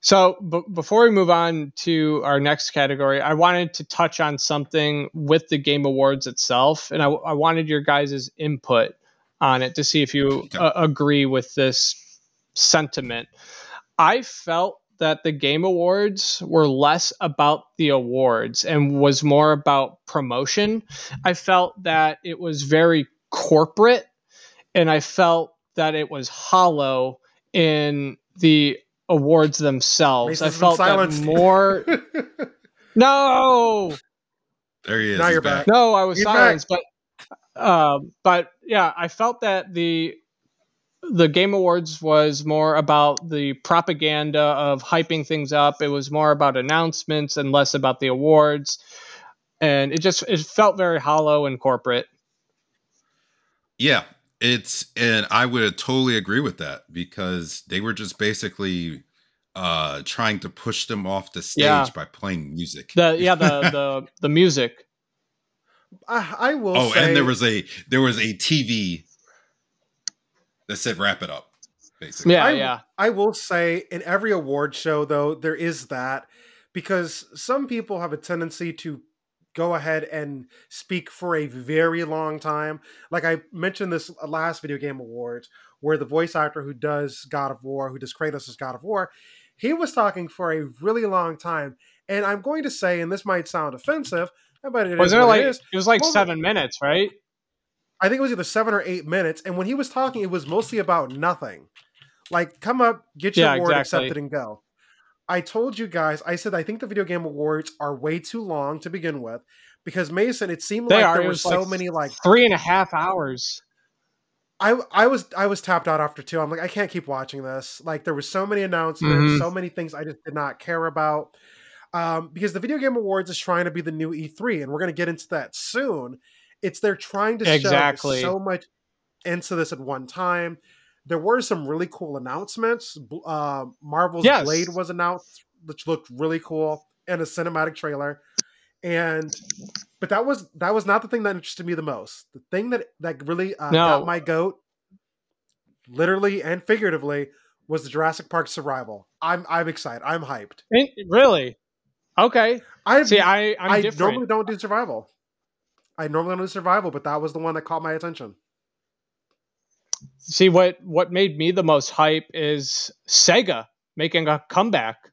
So, b- before we move on to our next category, I wanted to touch on something with the Game Awards itself, and I, I wanted your guys' input on it to see if you uh, agree with this sentiment. I felt that the Game Awards were less about the awards and was more about promotion. I felt that it was very corporate, and I felt that it was hollow in the awards themselves. Mason's I felt that silenced. more. No, there he is. Now you're back. back. no, I was He's back. silenced, but um, but yeah, I felt that the the Game Awards was more about the propaganda of hyping things up. It was more about announcements and less about the awards, and it just it felt very hollow and corporate. Yeah, it's and I would totally agree with that because they were just basically uh trying to push them off the stage Yeah. by playing music. The yeah the the the music. I, I will oh, say, and there was a there was a TV that said "Wrap it up." basically. Yeah, I, yeah. I will say in every award show though there is that because some people have a tendency to go ahead and speak for a very long time. Like I mentioned this last video game awards where the voice actor who does God of War, who does Kratos as God of War, he was talking for a really long time. And I'm going to say, and this might sound offensive, but it is Wasn't it what like it it, is. was like Well, seven minutes, right? I think it was either seven or eight minutes. And when he was talking, it was mostly about nothing. Like, come up, get your Yeah, award exactly. accepted, and go. I told you guys, I said I think the video game awards are way too long to begin with because Mason, it seemed They like are. there were so like many like Three and a half hours. I I was I was tapped out after two. I'm like I can't keep watching this. Like there were so many announcements, Mhm. so many things I just did not care about. Um, because the Video Game Awards is trying to be the new E3, and we're going to get into that soon. It's they're trying to Exactly. so much into this at one time. There were some really cool announcements. Uh, Marvel's Yes. Blade was announced, which looked really cool, and a cinematic trailer. And but that was that was not the thing that interested me the most. The thing that that really uh, No. got my goat, literally and figuratively, was the Jurassic Park Survival. I'm I'm excited. I'm hyped. Eh, Really? Okay. I See, I I'm I different. normally don't do survival. I normally don't do survival, but that was the one that caught my attention. See what what made me the most hype is Sega making a comeback.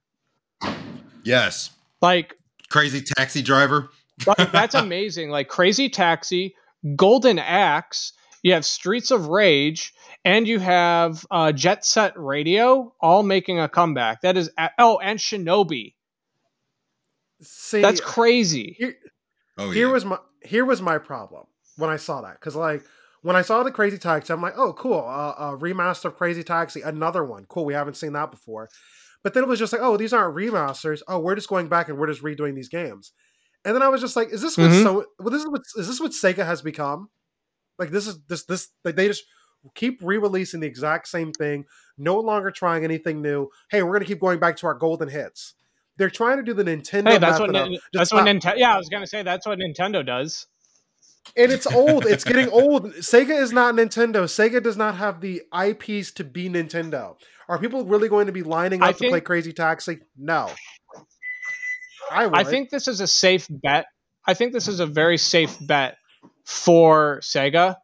Yes. Like, Crazy taxi driver. like, that's amazing. Like Crazy Taxi, Golden Axe, you have Streets of Rage, and you have uh, Jet Set Radio all making a comeback. That is a- oh, and Shinobi. See, That's crazy. Here, Oh here yeah. was my here was my problem when I saw that because like when I saw the Crazy Taxi, I'm like, oh cool, uh, a remaster of Crazy Taxi, another one, cool. We haven't seen that before. But then it was just like, oh, these aren't remasters. Oh, we're just going back and we're just redoing these games. And then I was just like, is this what Mhm. so? Well, this is what is this what Sega has become? Like this is this this like they just keep re-releasing the exact same thing, no longer trying anything new. Hey, we're gonna keep going back to our golden hits. They're trying to do the Nintendo Hey, that's what method Nin- just that's what Nintendo. Yeah, I was gonna say that's what Nintendo does. and it's old. It's getting old. Sega is not Nintendo. Sega does not have the IPs to be Nintendo. Are people really going to be lining up I to play Crazy Taxi? No. I would. I think this is a safe bet. I think this is a very safe bet for Sega.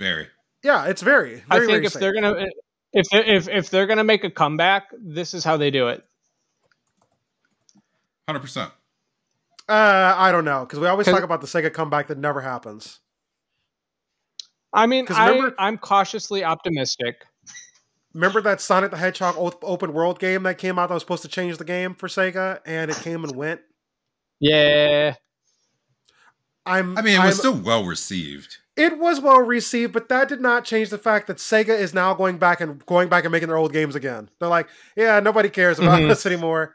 Very. Yeah, it's very. very I think very if safe. they're gonna if if if they're gonna make a comeback, this is how they do it. Hundred percent. Uh, I don't know because we always talk about the Sega comeback that never happens. I mean, I, remember- I'm cautiously optimistic. Remember that Sonic the Hedgehog open world game that came out that was supposed to change the game for Sega, and it came and went. Yeah, I'm. I mean, it was I'm- still well received. it was well received, but that did not change the fact that Sega is now going back and going back and making their old games again. They're like, yeah, nobody cares about Mhm. this anymore.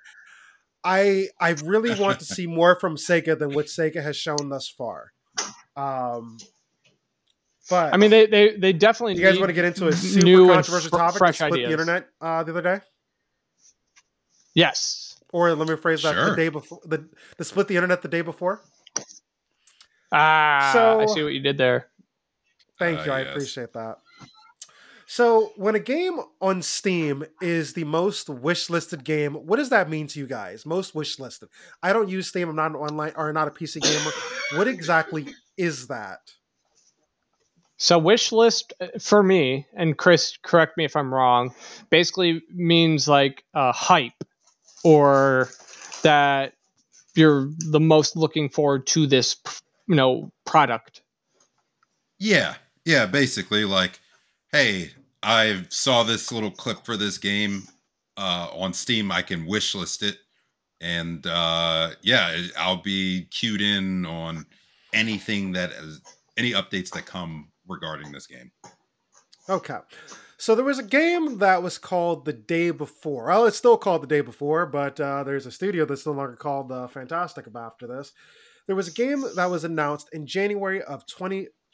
I I really want to see more from Sega than what Sega has shown thus far. Um, but I mean, they they, they definitely. you guys need want to get into a super new controversial fr- topic that fresh split the internet uh, the other day, Yes. or let me phrase that the day before the the split the internet the day before. Ah, So- I see what you did there. Thank Uh, you. I yes. appreciate that. So, when a game on Steam is the most wish listed game, what does that mean to you guys? Most wish listed. I don't use Steam. I'm not an online or not a PC gamer. what exactly is that? So wish list uh, for me, and Chris, correct me if I'm wrong. Basically means like uh, hype, or that you're the most looking forward to this, you know, product. Yeah, yeah. Basically, like, hey, I saw this little clip for this game uh, on Steam. I can wishlist it, and uh, yeah, I'll be queued in on anything that is any updates that come regarding this game. Okay. So there was a game that was called The Day Before. Well, it's still called The Day Before, but uh, there's a studio that's no longer called uh, Fntastic after this. There was a game that was announced in January of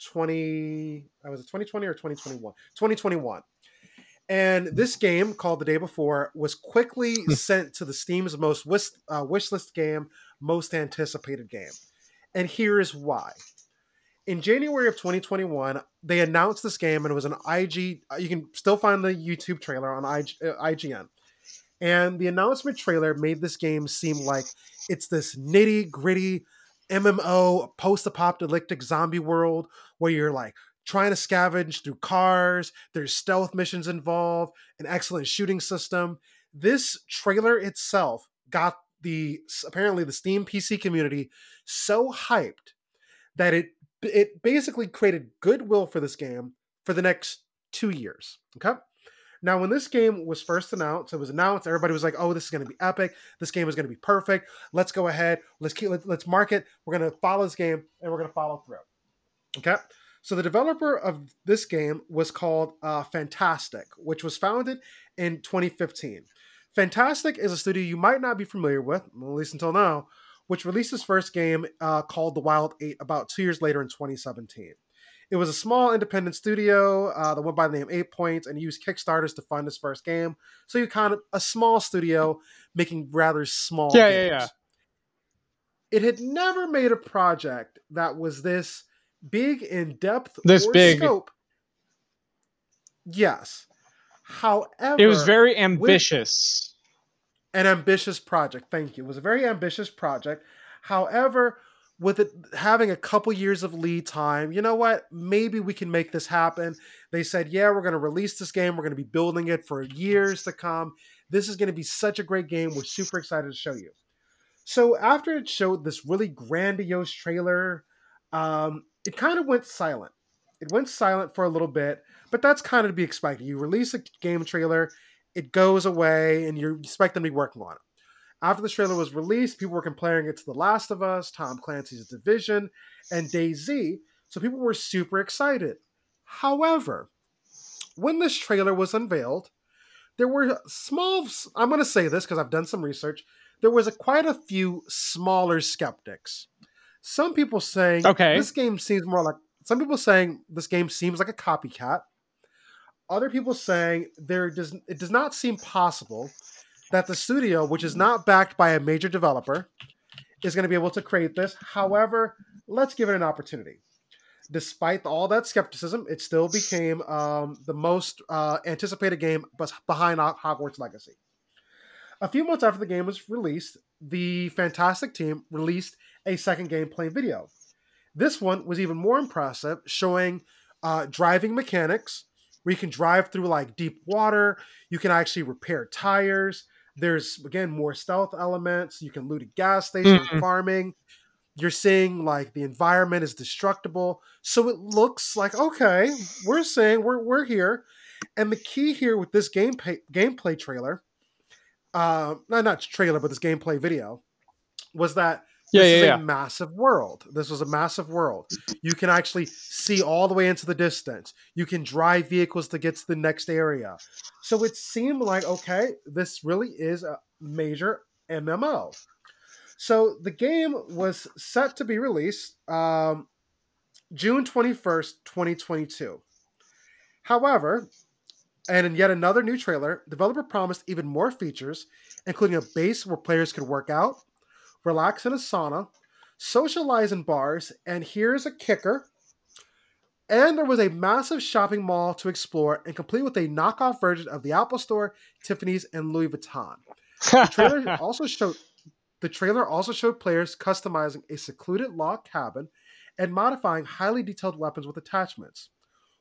2020. Uh, was it 2020 or 2021? 2021. And this game called The Day Before was quickly sent to the Steam's most wish, uh, wish list game, most anticipated game. And here is why. in January of 2021, they announced this game and it was an IG. uh, You can still find the YouTube trailer on IG, uh, IGN. And the announcement trailer made this game seem like it's this nitty gritty MMO post apocalyptic zombie world where you're like trying to scavenge through cars. There's stealth missions involved, an excellent shooting system. This trailer itself got the apparently the Steam PC community so hyped that it it basically created goodwill for this game for the next two years. Okay. Now, when this game was first announced, it was announced. Everybody was like, "Oh, this is going to be epic. This game is going to be perfect. Let's go ahead. Let's keep. Let, let's market. We're going to follow this game, and we're going to follow through." Okay. So the developer of this game was called uh, Fntastic, which was founded in 2015. Fntastic is a studio you might not be familiar with, at least until now, which released its first game uh, called The Wild Eight about two years later in 2017. It was a small independent studio uh, that went by the name Eight Points and used Kickstarters to fund its first game. So you kind of a small studio making rather small Yeah, yeah, games. yeah. It had never made a project that was this big in depth This big. scope. Yes. However, It was very ambitious. an ambitious project. Thank you. It was a very ambitious project. However, with it having a couple years of lead time, you know what? Maybe we can make this happen. They said, yeah, we're going to release this game. We're going to be building it for years to come. This is going to be such a great game. We're super excited to show you. So after it showed this really grandiose trailer, um, it kind of went silent. It went silent for a little bit, but that's kind of to be expected. You release a game trailer, it goes away, and you expect them to be working on it. After the trailer was released, people were comparing it to The Last of Us, Tom Clancy's Division, and DayZ, so people were super excited. However, when this trailer was unveiled, there were small, I'm going to say this because I've done some research, there was a, quite a few smaller skeptics. Some people saying Okay. this game seems more like, some people saying this game seems like a copycat. Other people saying there does it does not seem possible that the studio, which is not backed by a major developer, is going to be able to create this. However, let's give it an opportunity. Despite all that skepticism, it still became um, the most uh, anticipated game behind Hogwarts Legacy. A few months after the game was released, the Fntastic team released a second gameplay video. This one was even more impressive, showing uh, driving mechanics where you can drive through like deep water. You can actually repair tires. There's again more stealth elements. You can loot a gas station, Mhm. farming. You're seeing like the environment is destructible, so it looks like okay. We're saying we're we're here, and the key here with this gameplay gameplay trailer, uh, not not trailer, but this gameplay video, was that Yeah, this yeah, is a massive world. This was a massive world. You can actually see all the way into the distance. You can drive vehicles to get to the next area. So it seemed like, okay, this really is a major MMO. So the game was set to be released um, June 21st, 2022. However, and in yet another new trailer, developer promised even more features, including a base where players could work out, relax in a sauna, socialize in bars, and here's a kicker. And there was a massive shopping mall to explore and complete with a knockoff version of the Apple Store, Tiffany's, and Louis Vuitton. The trailer also showed the trailer also showed players customizing a secluded log cabin and modifying highly detailed weapons with attachments.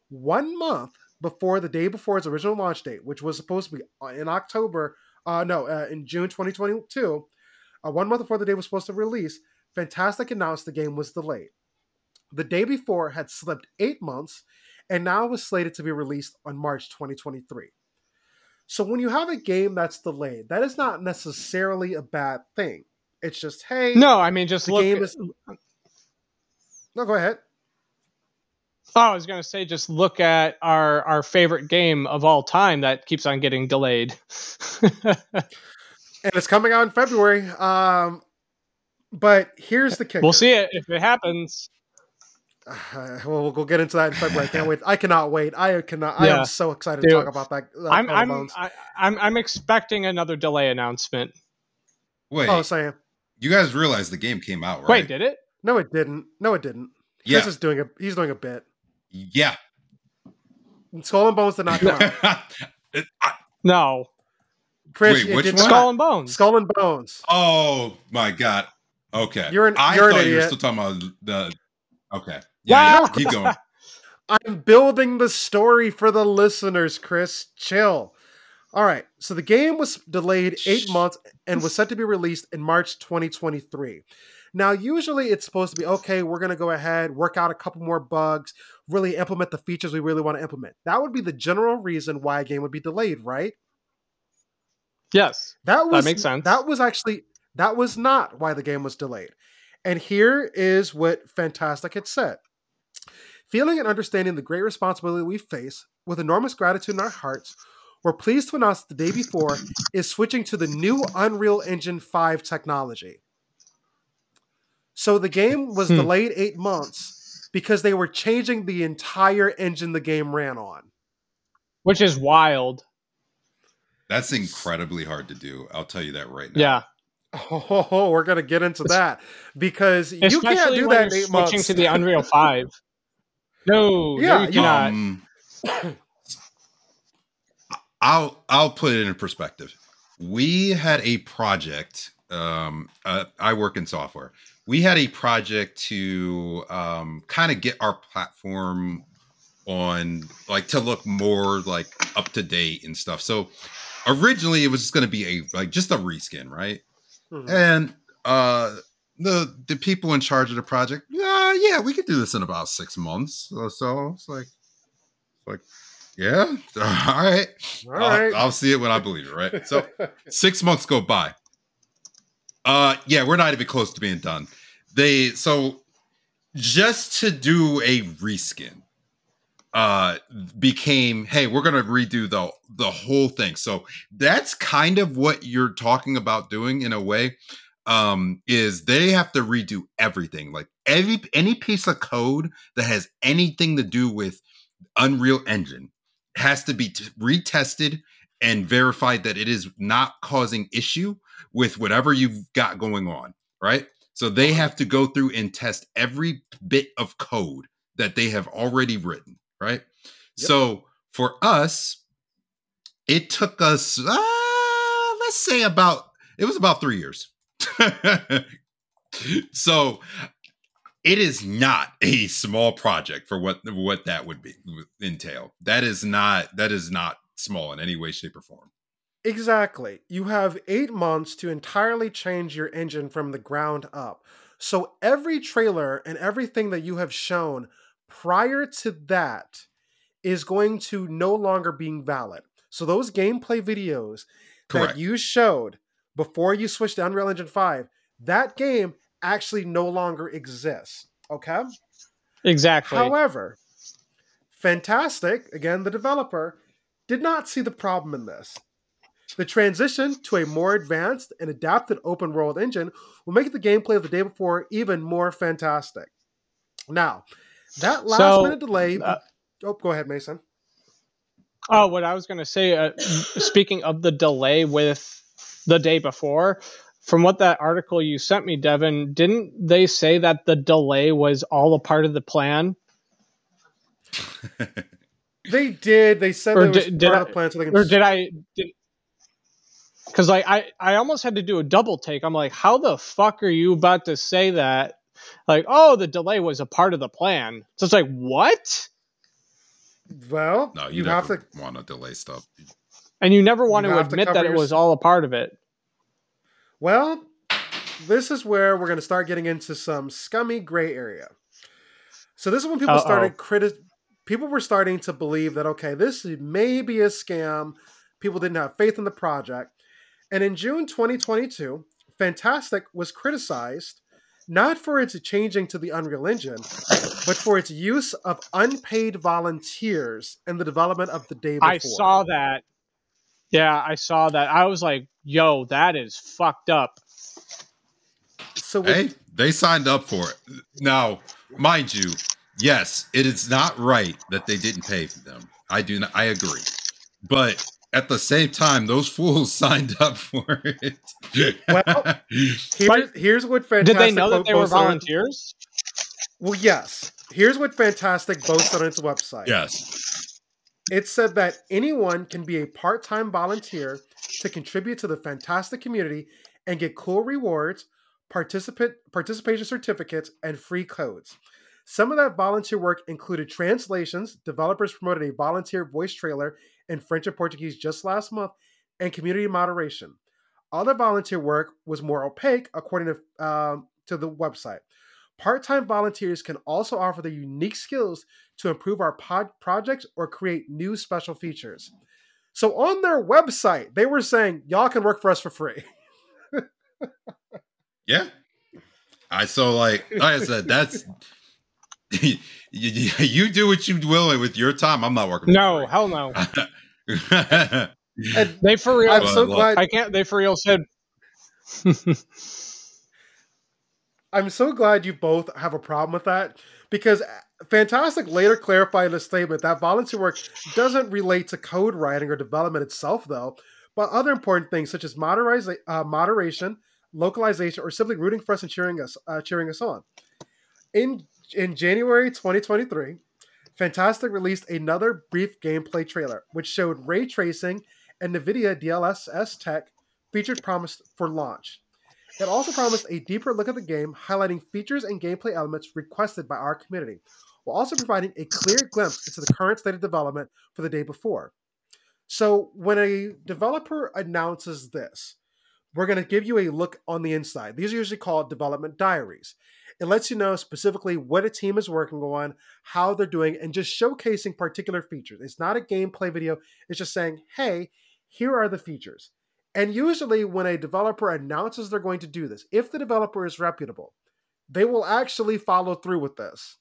One month before the day before its original launch date, which was supposed to be uh, in October, uh, no, uh, in June 2022, uh, one month before the day was supposed to release, Fntastic announced the game was delayed. The day before had slipped eight months and now was slated to be released on March 2023. So when you have a game that's delayed, that is not necessarily a bad thing. It's just, hey, no, I mean just the look. game is. No, go ahead. oh, I was gonna say just look at our our favorite game of all time that keeps on getting delayed. And it's coming out in February. Um, but here's the kicker. we'll see it if it happens. Uh, well, we'll get into that in February. I can't wait. I cannot wait. I cannot. I am so excited Dude. to talk about that. Uh, I'm Call of I'm I, I'm I'm expecting another delay announcement. Wait, Oh, Sam. you guys realize the game came out, right? Wait, did it? No, it didn't. No, it didn't. Yeah. Chris is doing a he's doing a bit. Yeah. Skull and Bones did not come out. It- I- No, Chris, Wait, which one? Skull and Bones. Skull and Bones. oh my god. Okay. You're an- I you're an thought you were idiot. still talking about the. Okay. Yeah. Wow. yeah, Keep going. I'm building the story for the listeners, Chris. Chill. All right. So the game was delayed eight months and was set to be released in March 2023. Now, usually it's supposed to be okay, we're going to go ahead, work out a couple more bugs, really implement the features we really want to implement. That would be the general reason why a game would be delayed, right? Yes. That was that makes sense. That was actually that was not why the game was delayed. And here is what Fntastic had said. Feeling and understanding the great responsibility we face, with enormous gratitude in our hearts, we're pleased to announce that the day before is switching to the new Unreal Engine 5 technology. So the game was Hmm. delayed eight months because they were changing the entire engine the game ran on. Which is wild. That's incredibly hard to do. I'll tell you that right now. Yeah. Oh, we're gonna get into that because you can't do when that in you're switching months. to the Unreal 5. No, Yeah, no, you you- cannot. Um, I'll I'll put it in perspective. We had a project. Um, uh, I work in software. We had a project to um, kind of get our platform on, like, to look more like up to date and stuff. So originally, it was just going to be a like just a reskin, right? Mhm. And uh the the people in charge of the project, yeah, yeah, we could do this in about six months or so. It's like, it's like, yeah, all right. All I'll. I'll see it when I believe it, right? So six months go by. Uh yeah, we're not even close to being done. They so just to do a reskin uh became hey we're gonna redo the the whole thing. So that's kind of what you're talking about doing in a way um is they have to redo everything. Like every any piece of code that has anything to do with unreal engine has to be t- retested and verified that it is not causing issue with whatever you've got going on right? So they have to go through and test every bit of code that they have already written right Yep. so for us it took us uh, let's say about it was about three years so it is not a small project for what what that would be entail that is not that is not small in any way shape or form Exactly. You have eight months to entirely change your engine from the ground up. So every trailer and everything that you have shown prior to that is going to no longer being valid. So those gameplay videos correct that you showed before you switched to Unreal Engine 5, that game actually no longer exists. Okay? Exactly. However, Fntastic, again, the developer, did not see the problem in this. The transition to a more advanced and adapted open world engine will make the gameplay of the day before even more fantastic. Now, that last So, minute delay. uh, oh, go ahead, Mason. Oh, what I was going to say, uh, speaking of the delay with the day before, from what that article you sent me, Devin, didn't they say that the delay was all a part of the plan? They did. They said Or that it was did- did part I- of the plan so they can. Or did I? Because like I, I almost had to do a double take. I'm like, how the fuck are you about to say that? Like, oh, the delay was a part of the plan. So it's like, what? well, no you, you have never to. want to delay stuff And you never want You to have to admit cover that it was all a part of it. Well, this is where we're going to start getting into some scummy gray area. So this is when people Uh-oh. started criti- People were starting to believe that okay, this may be a scam. People didn't have faith in the project, and in June 2022, Fntastic was criticized not for its changing to the Unreal Engine, but for its use of unpaid volunteers in the development of the day before. I saw that. Yeah, I saw that. I was like, yo, that is fucked up. So with hey they signed up for it now mind you yes it is not right that they didn't pay for them i do not i agree but at the same time those fools signed up for it Well, Here, here's what Fntastic Did they know that they were posted on- volunteers? Well, yes. Here's what Fntastic boasts on its website. Yes. It said that anyone can be a part time volunteer to contribute to the Fntastic community and get cool rewards, participant participation certificates, and free codes. Some of that volunteer work included translations. Developers promoted a volunteer voice trailer in French and Portuguese just last month, and community moderation. Other volunteer work was more opaque, according to, um, to the website. Part time volunteers can also offer their unique skills to improve our pod projects or create new special features. So on their website, they were saying, y'all can work for us for free. yeah. I so like, like I said, that's you, you, you, do what you will with your time. I'm not working. No, hell no. they for real. I'm so glad. I can't. They for real said. I'm so glad you both have a problem with that because Fntastic later clarified in the statement that volunteer work doesn't relate to code writing or development itself, though, but other important things such as uh, moderation, localization, or simply rooting for us and cheering us, uh, cheering us on. In in January 2023, Fntastic released another brief gameplay trailer, which showed ray tracing and NVIDIA DLSS tech featured promised for launch. It also promised a deeper look at the game, highlighting features and gameplay elements requested by our community, while also providing a clear glimpse into the current state of development for the day before. So, when a developer announces this, we're going to give you a look on the inside. These are usually called development diaries. It lets you know specifically what a team is working on, how they're doing, and just showcasing particular features. It's not a gameplay video, it's just saying, hey, here are the features. And usually, when a developer announces they're going to do this, if the developer is reputable, they will actually follow through with this.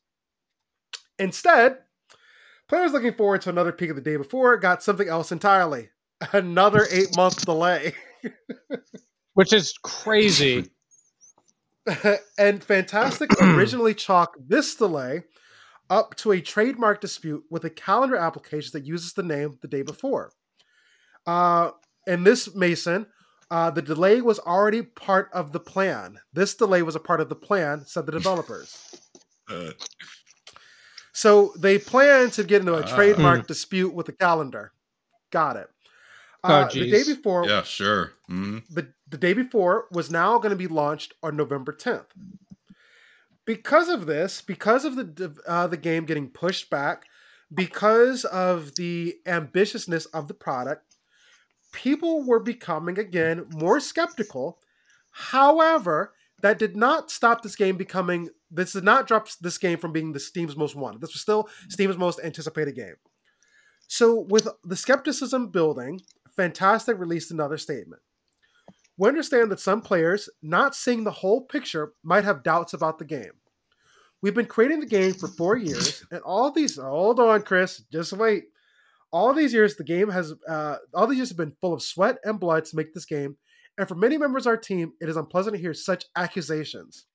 Instead, players looking forward to another peak of the day before got something else entirely another eight month delay. Which is crazy. and Fntastic originally chalked this delay up to a trademark dispute with a calendar application that uses the name the day before. Uh, and this, Mason, uh, the delay was already part of the plan. This delay was a part of the plan, said the developers. Uh. So they plan to get into a uh. trademark dispute with the calendar. Got it. Oh, uh, the day before, yeah, sure. Mm-hmm. The the day before was now going to be launched on November 10th. Because of this, because of the uh, the game getting pushed back, because of the ambitiousness of the product, people were becoming again more skeptical. However, that did not stop this game becoming. This did not drop this game from being the Steam's most wanted. This was still Steam's most anticipated game. So, with the skepticism building, Fntastic released another statement. We understand that some players, not seeing the whole picture, might have doubts about the game. We've been creating the game for four years, and all these. Hold on, Chris. Just wait all these years, the game has uh, all these years have been full of sweat and blood to make this game, and for many members of our team, it is unpleasant to hear such accusations.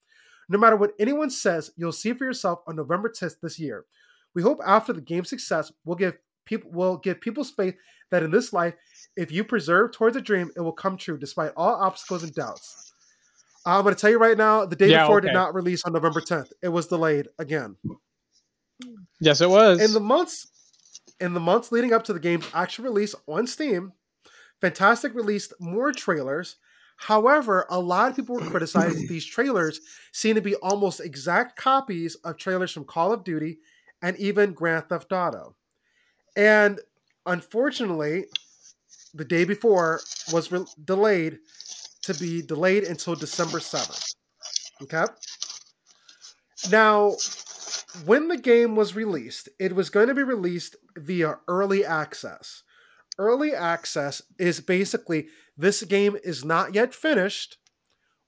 No matter what anyone says, you'll see for yourself on November 10th this year. We hope after the game's success, we'll give people will give people's faith that in this life, if you preserve towards a dream, it will come true despite all obstacles and doubts. I'm going to tell you right now, the day yeah, before okay. did not release on November 10th. It was delayed again. Yes, it was. In the months in the months leading up to the game's actual release on Steam, Fntastic released more trailers. However, a lot of people were criticizing these trailers seem to be almost exact copies of trailers from Call of Duty and even Grand Theft Auto. And unfortunately, the day before was re- delayed to be delayed until December 7th. Okay? Now, when the game was released, it was going to be released via early access. Early access is basically this game is not yet finished.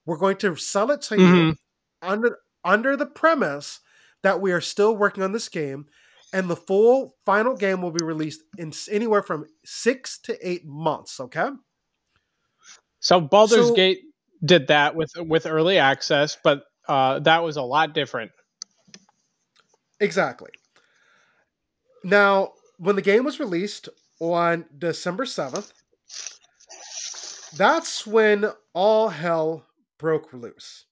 We're going to sell it to mm-hmm. you under under the premise that we are still working on this game and the full final game will be released in anywhere from 6 to 8 months, okay? So Baldur's so, Gate did that with with early access, but uh, that was a lot different. Exactly. Now, when the game was released on December 7th, that's when all hell broke loose.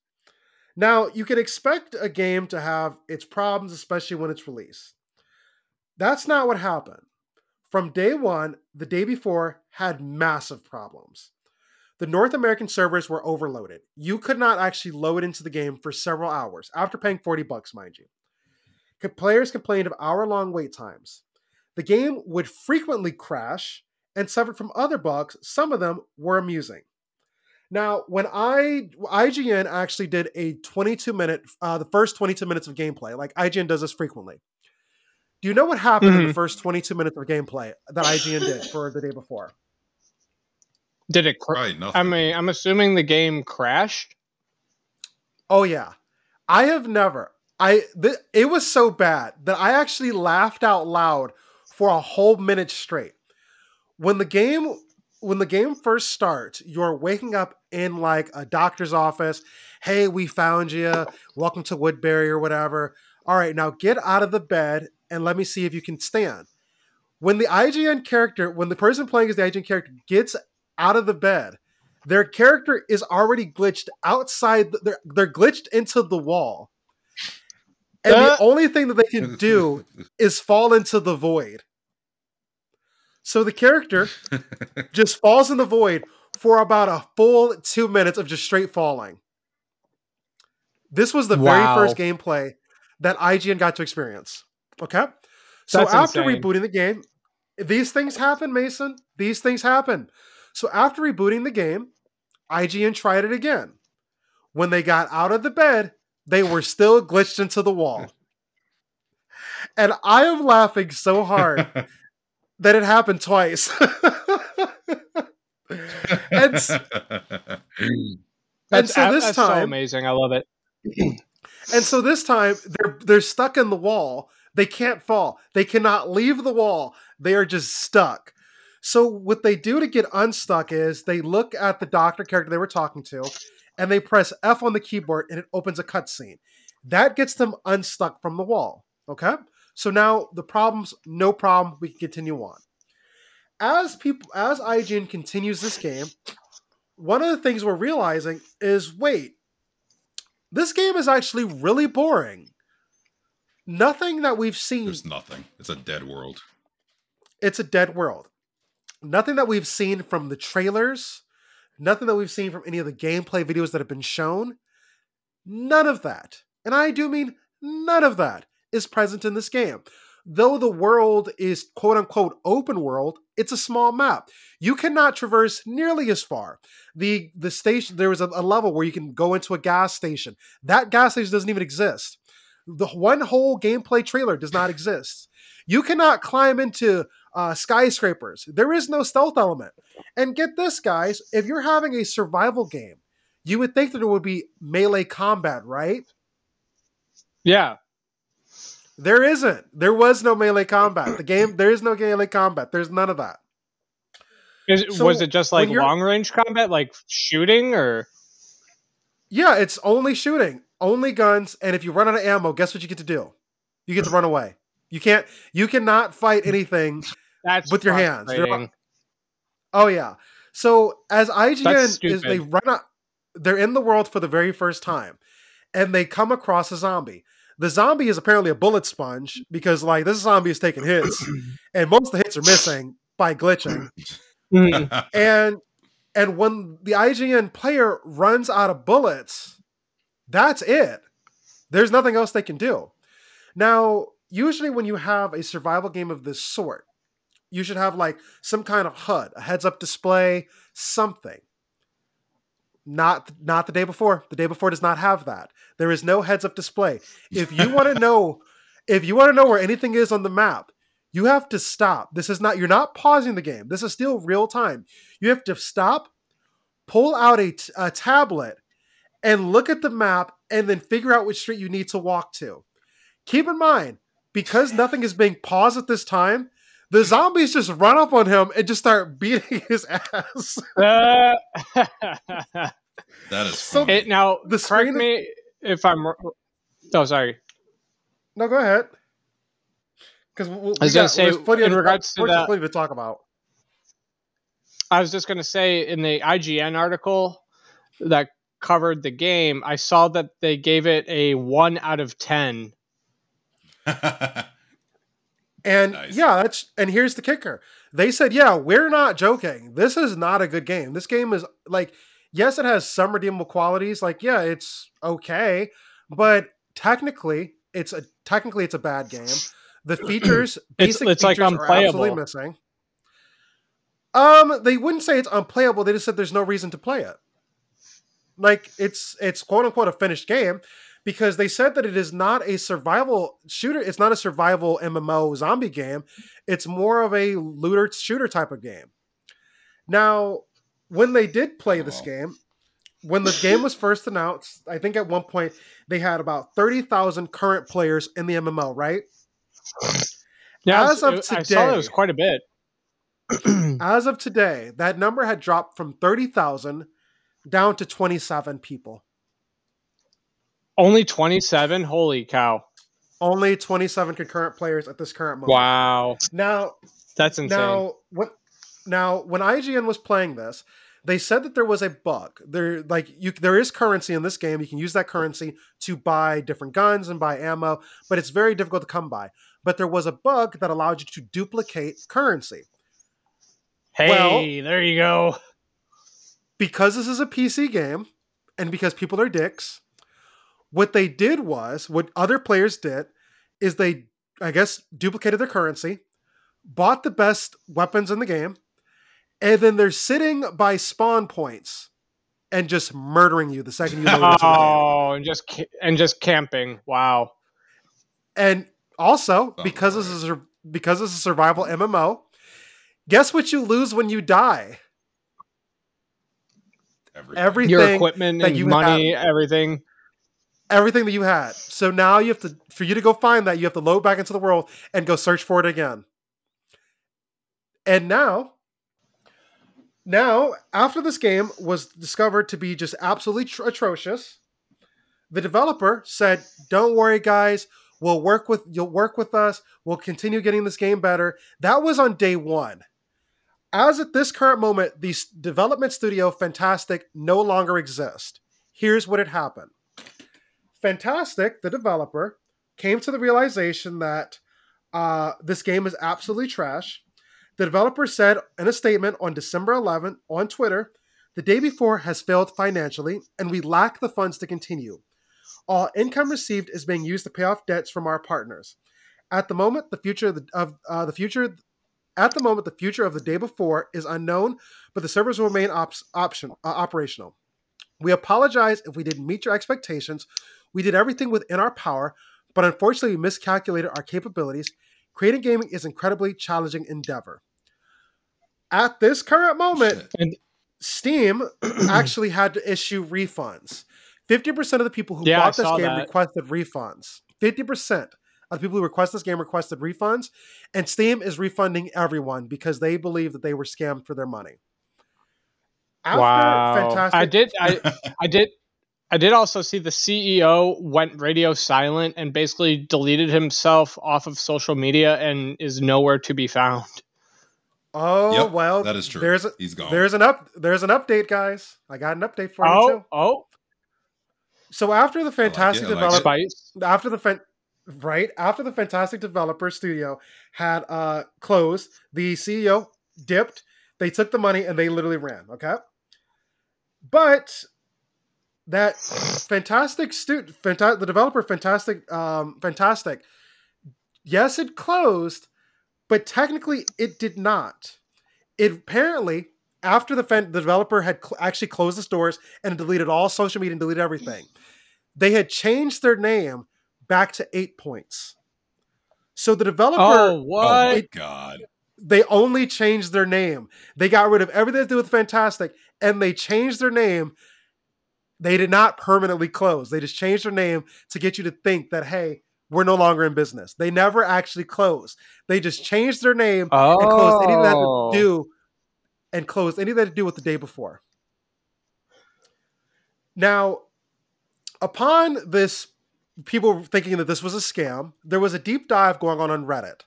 Now, you can expect a game to have its problems, especially when it's released. That's not what happened. From day one, the day before had massive problems. The North American servers were overloaded. You could not actually load into the game for several hours after paying 40 bucks, mind you. Players complained of hour long wait times. The game would frequently crash and suffered from other bugs. Some of them were amusing. Now, when I IGN actually did a 22 minute, uh, the first 22 minutes of gameplay, like IGN does this frequently. Do you know what happened mm-hmm. in the first 22 minutes of gameplay that IGN did for the day before? Did it? Cr- right, I mean, I'm assuming the game crashed. Oh yeah, I have never. I th- it was so bad that I actually laughed out loud for a whole minute straight. When the game when the game first starts, you're waking up in like a doctor's office. Hey, we found you. Welcome to Woodbury or whatever. All right, now get out of the bed and let me see if you can stand. When the IGN character, when the person playing as the IGN character gets out of the bed, their character is already glitched outside. The, they're they're glitched into the wall, and uh, the only thing that they can do is fall into the void. So the character just falls in the void for about a full two minutes of just straight falling. This was the wow. very first gameplay that IGN got to experience. Okay. So That's after insane. rebooting the game, these things happen, Mason. These things happen. So after rebooting the game, IGN tried it again. When they got out of the bed, they were still glitched into the wall. And I am laughing so hard that it happened twice. and, that's, and so this time, so amazing. I love it. and so this time they're they're stuck in the wall. They can't fall. They cannot leave the wall. They are just stuck. So what they do to get unstuck is they look at the doctor character they were talking to, and they press F on the keyboard, and it opens a cutscene. That gets them unstuck from the wall. Okay. So now the problems, no problem. We can continue on. As people, as IGN continues this game, one of the things we're realizing is, wait, this game is actually really boring. Nothing that we've seen. There's nothing. It's a dead world. It's a dead world. Nothing that we've seen from the trailers, nothing that we've seen from any of the gameplay videos that have been shown. None of that. And I do mean none of that is present in this game. Though the world is quote unquote open world, it's a small map. You cannot traverse nearly as far. The the station there was a, a level where you can go into a gas station. That gas station doesn't even exist. The one whole gameplay trailer does not exist. You cannot climb into uh, skyscrapers. There is no stealth element. And get this, guys, if you're having a survival game, you would think that there would be melee combat, right? Yeah. There isn't. There was no melee combat. The game there is no melee combat. There's none of that. Is, so was it just like long range combat, like shooting, or? Yeah, it's only shooting, only guns, and if you run out of ammo, guess what you get to do? You get to run away. You can't. You cannot fight anything That's with your hands. Oh yeah. So as IGN is, they run out. They're in the world for the very first time, and they come across a zombie the zombie is apparently a bullet sponge because like this zombie is taking hits and most of the hits are missing by glitching. Mm. and and when the IGN player runs out of bullets, that's it. There's nothing else they can do. Now, usually when you have a survival game of this sort, you should have like some kind of HUD, a heads up display, something. Not not the day before. The day before does not have that. There is no heads up display. If you want to know if you want to know where anything is on the map, you have to stop. This is not you're not pausing the game. This is still real time. You have to stop, pull out a, t- a tablet and look at the map and then figure out which street you need to walk to. Keep in mind, because nothing is being paused at this time, the zombies just run up on him and just start beating his ass. uh, that is so. It, now, the correct me if I'm. Oh, sorry. No, go ahead. Because we, we I was got, say in regards to, that, plenty to talk about. I was just going to say in the IGN article that covered the game, I saw that they gave it a one out of ten. And Nice. yeah, that's and here's the kicker. They said, "Yeah, we're not joking. This is not a good game. This game is like, yes, it has some redeemable qualities. Like, yeah, it's okay, but technically, it's a technically it's a bad game. The features, basic it's like features, are absolutely missing. Um, they wouldn't say it's unplayable. They just said there's no reason to play it. Like it's it's quote unquote a finished game because they said that it is not a survival shooter. It's not a survival MMO zombie game. It's more of a looter shooter type of game. Now, when they did play this Oh. game, when the game was first announced, I think at one point they had about 30,000 current players in the MMO, right? Yeah, As of I saw today- it was quite a bit. As of today, that number had dropped from 30,000 down to 27 people. Only twenty seven. Holy cow! Only 27 concurrent players at this current moment. Wow, Now, that's insane. Now, what? Now, when IGN was playing this, they said that there was a bug. There, like you, there is currency in this game. You can use that currency to buy different guns and buy ammo, but it's very difficult to come by. But there was a bug that allowed you to duplicate currency. hey, well- there you go. Because this is a PC game, and because people are dicks, what they did was what other players did is they, I guess, duplicated their currency, bought the best weapons in the game, and then they're sitting by spawn points and just murdering you the second you load into the game. Oh, and just ca- and just camping. Wow. And also, Sounds because this is a, because this is a survival MMO, guess what you lose when you die? Everything. Everything Your equipment that and you money, everything. everything that you had. So now you have to, for you to go find that, you have to load back into the world and go search for it again. And now, now after this game was discovered to be just absolutely tr- atrocious, the developer said, "Don't worry, guys. We'll work with you'll work with us. We'll continue getting this game better." That was on day one. As at this current moment, the development studio Fntastic no longer exists. Here's what had happened. Fntastic, the developer, came to the realization that uh, this game is absolutely trash. The developer said in a statement on December 11th on Twitter, the day before has failed financially, and we lack the funds to continue. All income received is being used to pay off debts from our partners. At the moment, the future of, the, of uh, the future at the moment the future of the day before is unknown, but the servers will remain option uh, operational. We apologize if we didn't meet your expectations. We did everything within our power, but unfortunately, we miscalculated our capabilities. Creating gaming is an incredibly challenging endeavor. At this current moment, And Steam actually had to issue refunds. 50% of the people who Yeah, bought this game that. requested refunds. 50% of the people who request this game requested refunds, and Steam is refunding everyone because they believe that they were scammed for their money. After wow. Fntastic I did. I I did. I did also see the CEO went radio silent and basically deleted himself off of social media and is nowhere to be found. Oh Yep, well, that is true. There's a, He's gone. there's an up there's an update, guys. I got an update for you Oh, too. oh, So after the Fntastic I like it. developer, Spice. after the fan, right after the Fntastic developer studio had uh closed, the CEO dipped. They took the money and they literally ran. Okay, but that Fntastic stu- fanta- the developer Fntastic um Fntastic yes it closed but technically it did not it apparently after the, fan- the developer had cl- actually closed the stores and deleted all social media and deleted everything they had changed their name back to eight points so the developer Oh, oh what? my god. they only changed their name. They got rid of everything to do with Fntastic and they changed their name. They did not permanently close. They just changed their name to get you to think that, hey, we're no longer in business. They never actually closed. They just changed their name oh, and closed anything that had to oh. do and closed anything that had to do with the day before. Now, upon this, people thinking that this was a scam, there was a deep dive going on on Reddit.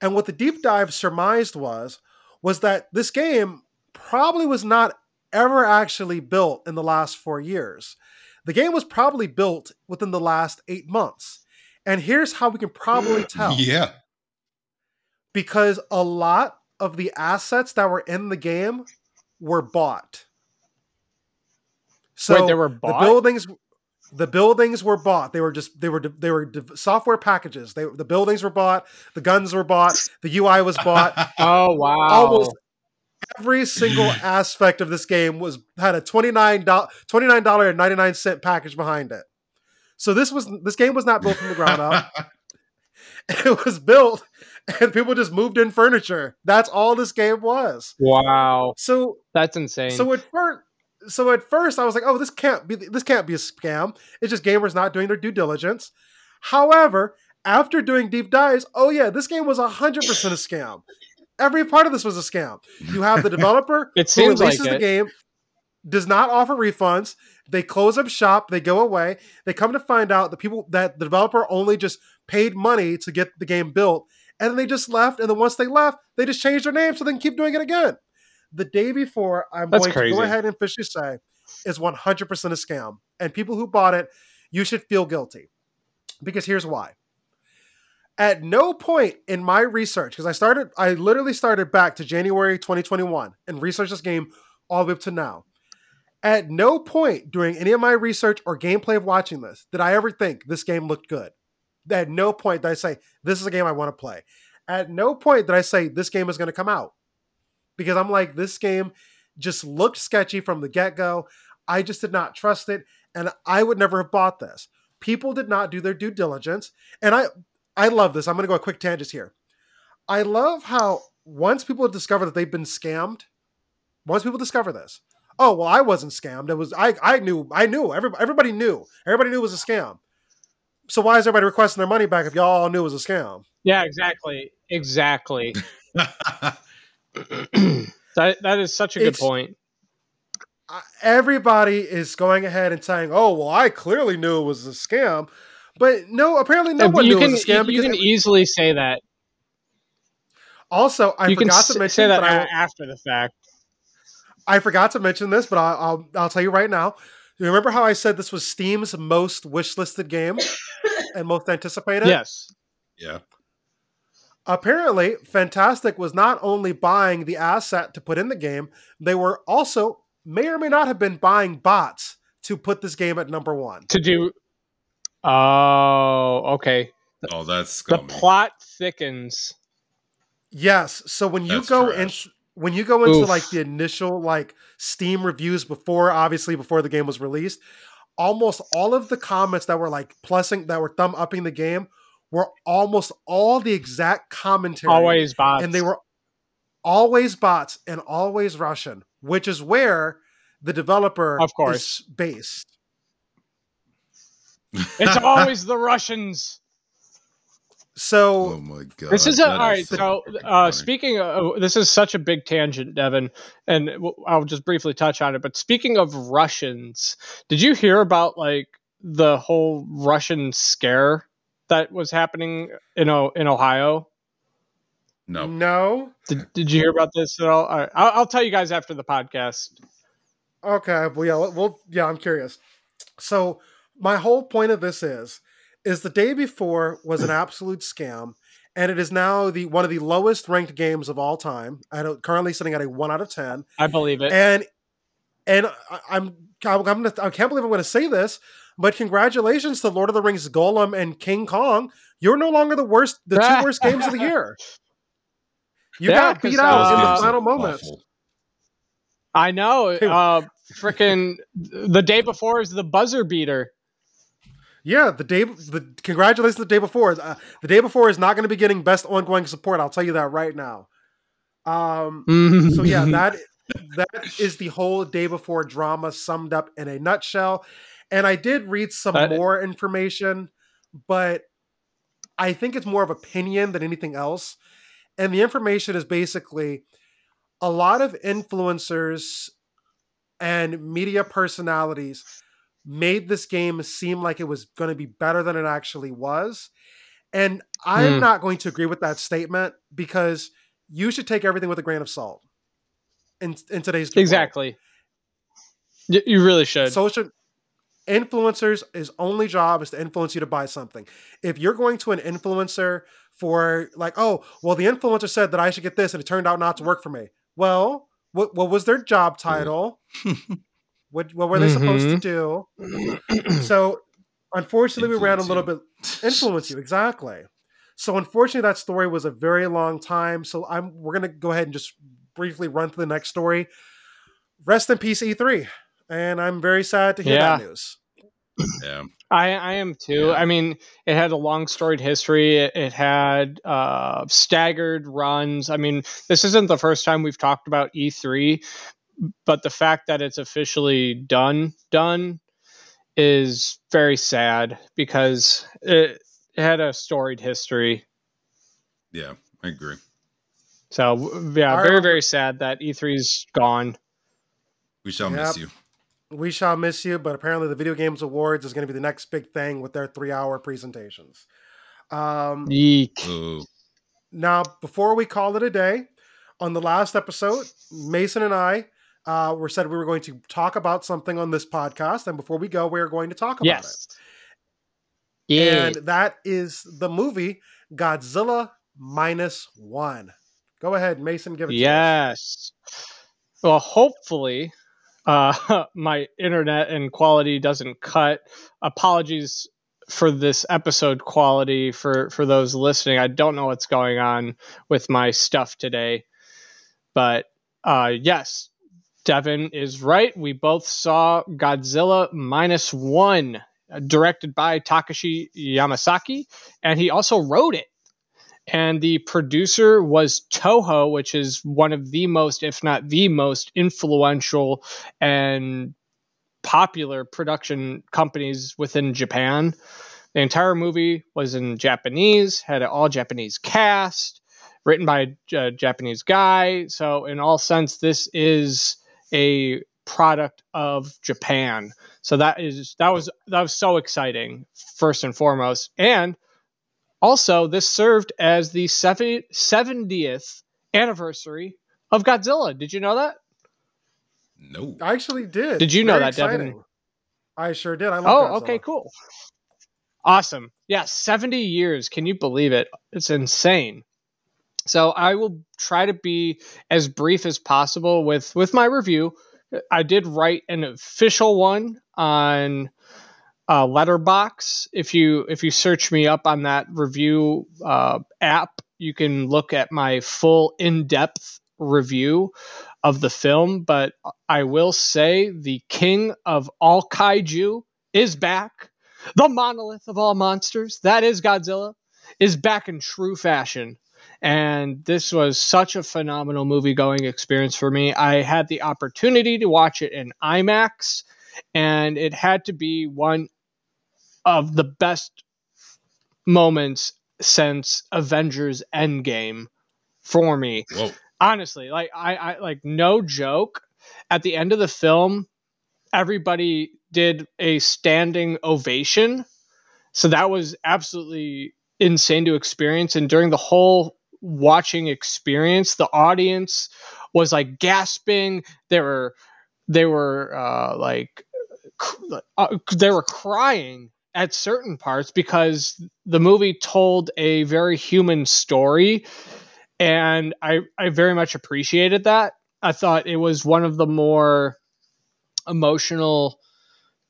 And what the deep dive surmised was was that this game probably was not ever actually built in the last four years. The game was probably built within the last eight months. And here's how we can probably tell. Yeah. Because a lot of the assets that were in the game were bought. So Wait, they were bought? the buildings the buildings were bought. They were just they were they were software packages. They the buildings were bought, the guns were bought, the UI was bought. Oh wow! Almost every single aspect of this game was had a $29 $29 and 99 cent package behind it. So this was this game was not built from the ground up. it was built and people just moved in furniture. That's all this game was. Wow. So that's insane. So at first so at first I was like, "Oh, this can't be this can't be a scam. It's just gamers not doing their due diligence." However, after doing deep dives, oh yeah, this game was 100% a scam. Every part of this was a scam. You have the developer it who releases like the game, does not offer refunds. They close up shop, they go away. They come to find out the people that the developer only just paid money to get the game built, and then they just left. And then once they left, they just changed their name so they can keep doing it again. The day before, I'm That's going to go ahead and officially say is 100% a scam. And people who bought it, you should feel guilty. Because here's why. At no point in my research, because I started, I literally started back to January 2021 and researched this game all the way up to now. At no point during any of my research or gameplay of watching this did I ever think this game looked good. At no point did I say, this is a game I want to play. At no point did I say, this game is going to come out. Because I'm like, this game just looked sketchy from the get go. I just did not trust it. And I would never have bought this. People did not do their due diligence. And I, I love this. I'm going to go a quick tangent here. I love how once people discover that they've been scammed, once people discover this, oh well, I wasn't scammed. It was I. I knew. I knew. Everybody, everybody knew. Everybody knew it was a scam. So why is everybody requesting their money back if y'all all knew it was a scam? Yeah, exactly. Exactly. that that is such a good It's- point. Uh, Everybody is going ahead and saying, "Oh well, I clearly knew it was a scam," but no, apparently no one you knew can it was a scam. you because can easily say that. also, I you forgot s- to mention say that but I, a- after the fact. I forgot to mention this, but I'll, I'll I'll tell you right now. You remember how I said this was Steam's most wishlisted game and most anticipated? Yes. yeah. Apparently, Fntastic was not only buying the asset to put in the game, they were also may or may not have been buying bots to put this game at number one. To do. Oh, okay. Oh, that's good. The plot thickens. Yes. So when you That's go trash. in, when you go into Oof. like the initial like Steam reviews before, obviously before the game was released, almost all of the comments that were like plussing that were thumb upping the game were almost all the exact commentary, Always bots. and they were always bots and always Russian, which is where the developer Of course. is based. It's always the Russians. So oh my god. This is a all right. so So, uh, speaking of, this is such a big tangent, Devin, and I'll just briefly touch on it. But speaking of Russians, did you hear about like the whole Russian scare that was happening in o- in Ohio? no. no, Did, did you hear about this at all? all right, I'll, I'll tell you guys after the podcast. Okay, well, yeah, well, yeah, I'm curious. So, my whole point of this is, is the day before was an absolute scam, and it is now the one of the lowest ranked games of all time. I don't, currently sitting at a one out of ten, I believe it. and and I, I'm I'm gonna I can't believe I'm going to say this, but congratulations to Lord of the Rings Gollum and King Kong. You're no longer the worst, the two worst games of the year. You Yeah, got beat out uh, in the final moments. awful. I know. Uh, freaking the day before is the buzzer beater. Yeah, the day, the congratulations the day before. Uh, the day before is not going to be getting best ongoing support. I'll tell you that right now. Um, so yeah, that that is the whole day before drama summed up in a nutshell. And I did read some more information, but I think it's more of opinion than anything else. And the information is basically a lot of influencers and media personalities made this game seem like it was going to be better than it actually was. And I'm Hmm. not going to agree with that statement because you should take everything with a grain of salt in, in today's exactly. You really should. Social influencers his only job is to influence you to buy something. If you're going to an influencer for like, oh, well, the influencer said that I should get this and it turned out not to work for me. Well, what what was their job mm-hmm. title? what what were they mm-hmm. supposed to do? so unfortunately we ran a little you. bit influence you exactly so unfortunately that story was a very long time so i'm we're gonna go ahead and just briefly run through the next story rest in peace e3 and i'm very sad to hear Yeah. that news Yeah. I, I am too. Yeah. I mean, it had a long storied history. It, it had uh, staggered runs. I mean, this isn't the first time we've talked about E3, but the fact that it's officially done, done, is very sad because it, it had a storied history. Yeah. I agree. So yeah, I very remember- very sad that E3's gone. We shall miss you. We shall miss you but apparently the video games awards is going to be the next big thing with their three hour presentations um Yeek. Oh, Now, before we call it a day, on the last episode, Mason and I uh, were said we were going to talk about something on this podcast, and before we go, we are going to talk about Yes. it. Yeah. And that is the movie Godzilla minus one. Go ahead, Mason. Give it. to us. Yes. Well, hopefully, uh, my internet and quality doesn't cut. Apologies for this episode quality for for those listening. I don't know what's going on with my stuff today, but uh, yes, Devin is right. We both saw Godzilla minus one, directed by Takashi Yamazaki, and he also wrote it and the producer was Toho, which is one of the most, if not the most, influential and popular production companies within Japan. The entire movie was in Japanese, had an all Japanese cast, written by a Japanese guy. So, in all sense, this is a product of Japan. So that is that was that was so exciting, first and foremost, and also, this served as the 70th anniversary of Godzilla. Did you know that? no. I actually did. Did you know Very that, Devin? I sure did. I love Oh, Godzilla. okay, cool. Awesome. Yeah, 70 years. Can you believe it? It's insane. So I will try to be as brief as possible with with my review. I did write an official one on uh, Letterboxd. If you if you search me up on that review uh, app, you can look at my full in depth review of the film. But I will say the king of all kaiju is back. The monolith of all monsters, that is Godzilla, is back in true fashion. And this was such a phenomenal movie going experience for me. I had the opportunity to watch it in IMAX, and it had to be one of the best moments since Avengers Endgame for me. Whoa. honestly like I, I like no joke. At the end of the film everybody did a standing ovation. So that was absolutely insane to experience. And during the whole watching experience the audience was like gasping. They were they were uh like uh, they were crying at certain parts because the movie told a very human story and I I very much appreciated that. I thought it was one of the more emotional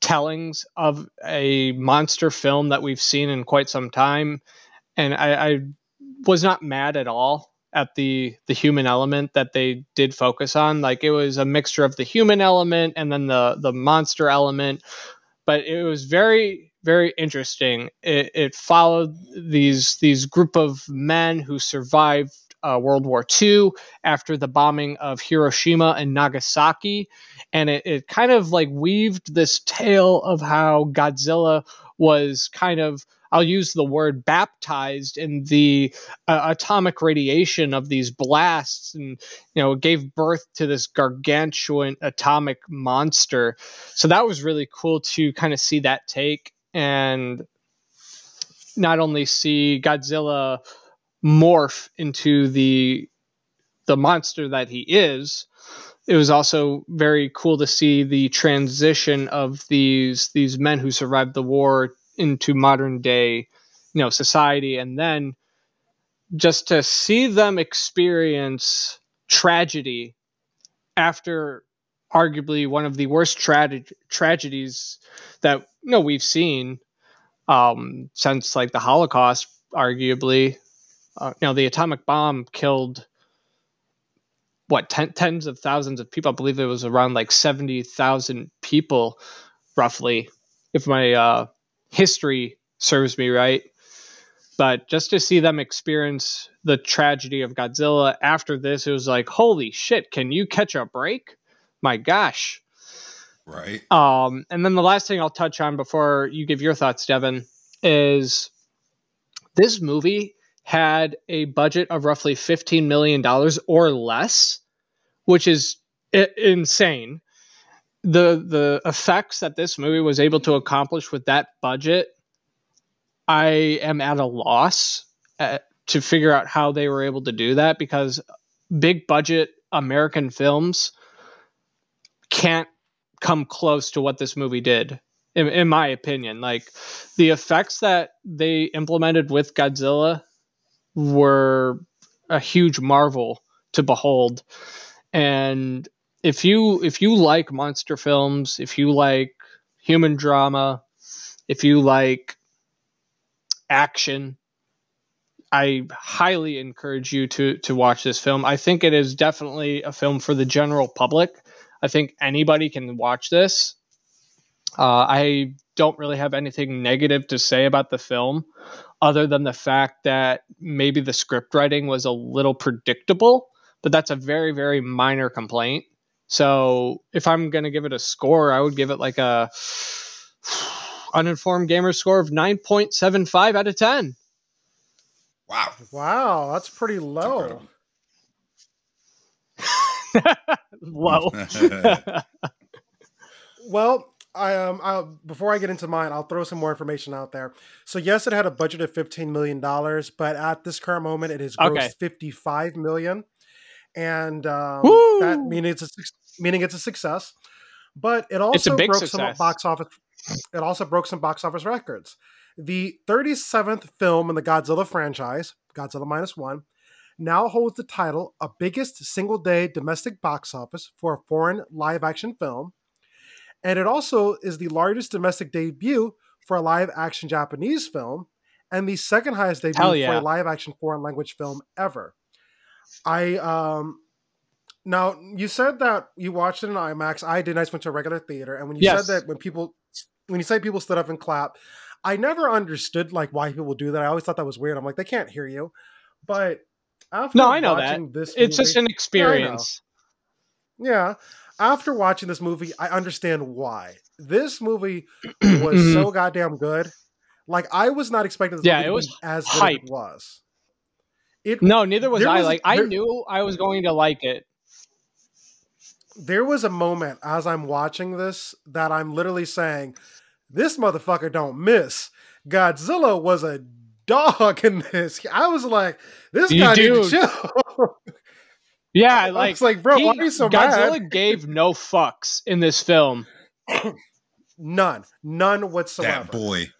tellings of a monster film that we've seen in quite some time, and I, I was not mad at all at the the human element that they did focus on. Like it was a mixture of the human element and then the the monster element, but it was very very interesting. It, it followed these these group of men who survived uh, World War II after the bombing of Hiroshima and Nagasaki, and it, it kind of like weaved this tale of how Godzilla was kind of I'll use the word baptized in the uh, atomic radiation of these blasts and you know gave birth to this gargantuan atomic monster. So that was really cool to kind of see that take and not only see Godzilla morph into the the monster that he is it was also very cool to see the transition of these these men who survived the war into modern day you know society. And then just to see them experience tragedy after arguably one of the worst tra- tragedies that you know we've seen um, since like the Holocaust, arguably. Uh, you know, the atomic bomb killed what ten, tens of thousands of people. I believe it was around like seventy thousand people, roughly, if my uh, history serves me right. But just to see them experience the tragedy of Godzilla after this, it was like, holy shit! Can you catch a break? My gosh. Right. Um, and then the last thing I'll touch on before you give your thoughts, Devin, is this movie had a budget of roughly $15 million or less, which is I- insane. The the effects that this movie was able to accomplish with that budget, I am at a loss at, to figure out how they were able to do that because big budget American films can't come close to what this movie did in, in my opinion. Like the effects that they implemented with godzilla were a huge marvel to behold. And if you if you like monster films if you like human drama if you like action i highly encourage you to to watch this film. I think it is definitely a film for the general public I think anybody can watch this. Uh, I don't really have anything negative to say about the film, other than the fact that maybe the script writing was a little predictable, but that's a very, very minor complaint. So if I'm going to give it a score, I would give it like a uninformed gamer score of 9.75 out of 10. Wow. Wow, that's pretty low. Low. well, I um I before I get into mine, I'll throw some more information out there. So yes, it had a budget of fifteen million dollars, but at this current moment, it has grossed Okay. fifty five million, and um, that meaning it's a meaning it's a success. But it also It's a big broke success. some box office. It also broke some box office records. The thirty seventh film in the Godzilla franchise, Godzilla minus one, now holds the title of biggest single day domestic box office for a foreign live action film. And it also is the largest domestic debut for a live action Japanese film and the second highest debut Hell for a live action foreign language film ever. I um now you said that you watched it in IMAX. I did. I just went to a regular theater, and when you Yes. said that when people when you say people stood up and clap, I never understood like why people do that. I always thought that was weird. I'm like they can't hear you, but after No, I know that. this, it's just an experience. yeah. After watching this movie, I understand why. This movie was so mm-hmm. goddamn good. Like I was not expecting this Yeah, movie it was as good as hype. it was. It No, neither was I. was Like I knew I was going to like it. there was a moment as I'm watching this that I'm literally saying, "This motherfucker don't miss." Godzilla was a dog in this. I was like, "This You guy need to chill." Yeah, I like was like, "Bro, he- why are you so Godzilla mad?" gave no fucks in this film. None, none whatsoever. That boy.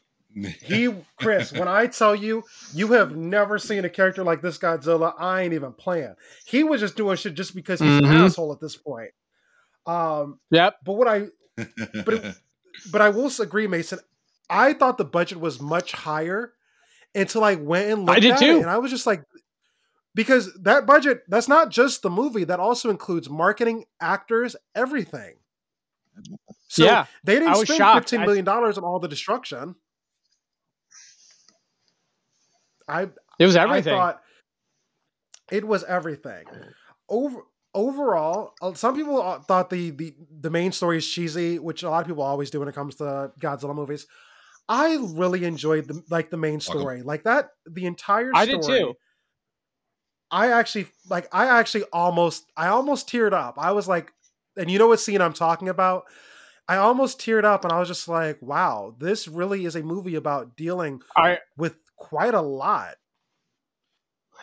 He, Chris, when I tell you, you have never seen a character like this Godzilla, I ain't even playing. He was just doing shit just because he's an Mhm. asshole at this point. Um, Yep. but what I, it- but I will agree, Mason. I thought the budget was much higher until I went and looked did at too. it, and I was just like, because that budget, that's not just the movie. That also includes marketing, actors, everything. So Yeah, they didn't spend shocked. fifteen I- million dollars on all the destruction. I it was everything. I thought it was everything. Over overall, uh, some people uh, thought the, the the main story is cheesy, which a lot of people always do when it comes to Godzilla movies. I really enjoyed the like the main Welcome. story, like that. The entire story. I did too. I actually like. I actually almost. I almost teared up. I was like, and you know what scene I'm talking about? I almost teared up, and I was just like, "Wow, this really is a movie about dealing I with quite a lot."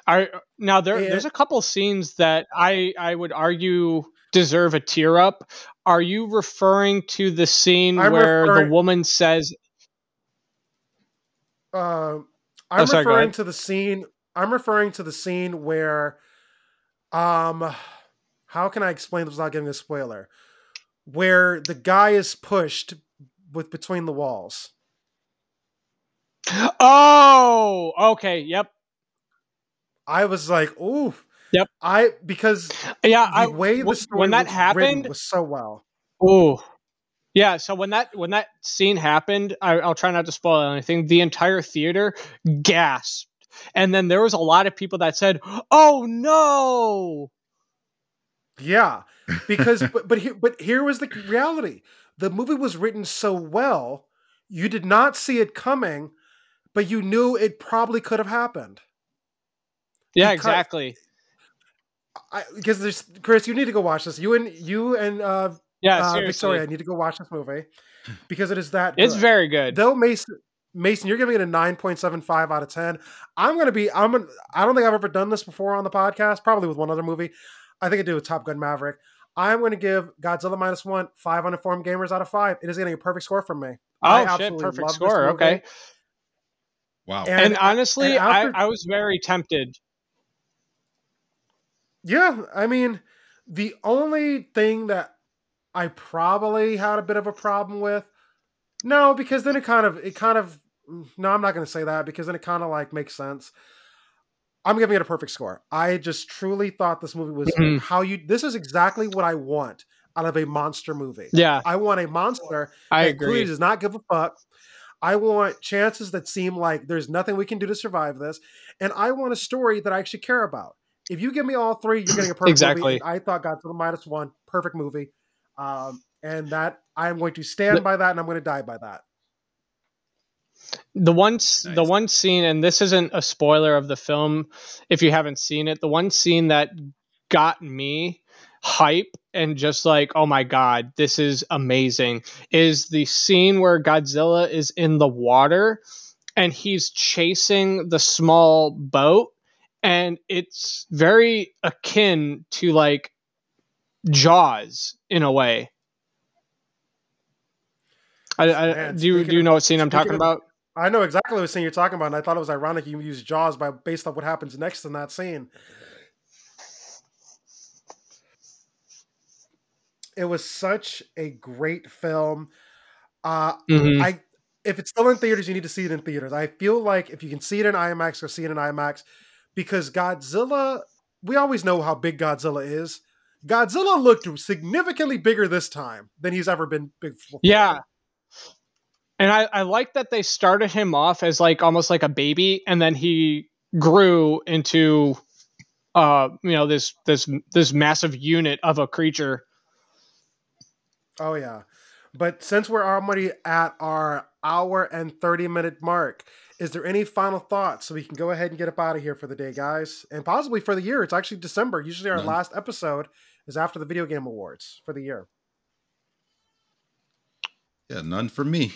I now there Yeah. there's a couple scenes that I I would argue deserve a tear up. Are you referring to the scene I'm where referring- the woman says, Uh, I'm Oh, sorry, referring to the scene. I'm referring to the scene where, um, how can I explain this without giving a spoiler? Where the guy is pushed with between the walls. "Oh, okay, yep, I was like, ooh. Yep. I because yeah." the I, way the story when that was happened, was so well. Oh, yeah. So when that when that scene happened, I, I'll try not to spoil anything. The entire theater gasped, and then there was a lot of people that said, "Oh no!" Yeah, because but but here, but here was the reality. The movie was written so well, you did not see it coming, but you knew it probably could have happened. Yeah, Because- exactly. I, because there's Chris, you need to go watch this. You and you and uh, Yeah, uh, seriously, Victoria need to go watch this movie because it is that. it's good. very good. Though Mason, Mason, you're giving it a nine point seven five out of ten. I'm gonna be. I'm. Gonna, I don't think I've ever done this before on the podcast. Probably with one other movie. I think I did with Top Gun Maverick. I'm going to give Godzilla minus one five uninformed gamers out of five. It is getting a perfect score from me. I oh shit, absolutely perfect score. Okay. Wow. And- And, honestly, and after- I, I was very tempted. Yeah, I mean, the only thing that I probably had a bit of a problem with, no, because then it kind of, it kind of, no, I'm not going to say that because then it kind of like makes sense. I'm giving it a perfect score. I just truly thought this movie was Mhm. how you. This is exactly what I want out of a monster movie. Yeah, I want a monster I agree. does not give a fuck. I want chances that seem like there's nothing we can do to survive this, and I want a story that I actually care about. If you give me all three, you're getting a perfect Exactly. movie. I thought Godzilla minus one, perfect movie, um, and that I am going to stand by that, and I'm going to die by that. the one s the Nice. one scene and this isn't a spoiler of the film if you haven't seen it the one scene that got me hype and just like oh my god this is amazing is the scene where godzilla is in the water and he's chasing the small boat and it's very akin to like jaws in a way I, I, Man, do you do you know what scene I'm talking of- about? I know exactly what scene you're talking about, and I thought it was ironic you used Jaws by based on what happens next in that scene. It was such a great film. Uh, Mhm. I if it's still in theaters, you need to see it in theaters. I feel like if you can see it in IMAX, go see it in IMAX because Godzilla. We always know how big Godzilla is. Godzilla looked significantly bigger this time than he's ever been big. Before. Yeah. And I, I like that they started him off as like almost like a baby and then he grew into uh you know this this this massive unit of a creature. Oh yeah. But since we're already at our hour and 30 minute mark, is there any final thoughts so we can go ahead and get up out of here for the day, guys? And possibly for the year. It's actually December. Usually our None. last episode is after the video game awards for the year. Yeah, none for me.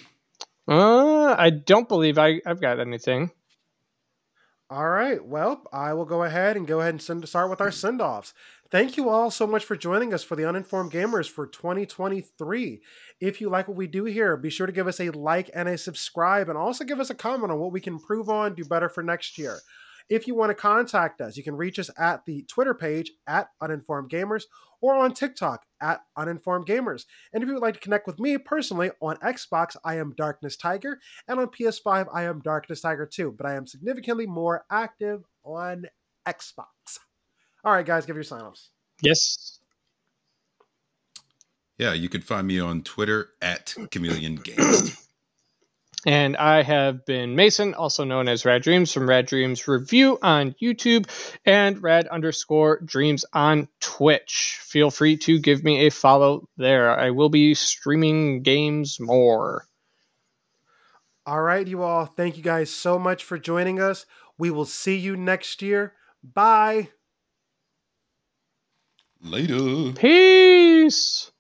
Uh I don't believe I, I've got anything. All right. Well, I will go ahead and go ahead and send, start with our send offs. Thank you all so much for joining us for the Uninformed Gamers for 2023. If you like what we do here, be sure to give us a like and a subscribe, and also give us a comment on what we can improve on, do better for next year. If you want to contact us, you can reach us at the Twitter page at Uninformed Gamers or on TikTok at Uninformed Gamers. And if you would like to connect with me personally on Xbox, I am Darkness Tiger, and on PS5, I am Darkness Tiger 2, but I am significantly more active on Xbox. All right, guys, give your sign offs. Yes. Yeah, you can find me on Twitter at Chameleon Games. And I have been Mason, also known as Rad Dreams from Rad Dreams Review on YouTube and Rad underscore Dreams on Twitch. Feel free to give me a follow there. I will be streaming games more. All right, you all. Thank you guys so much for joining us. We will see you next year. Bye. Later. Peace.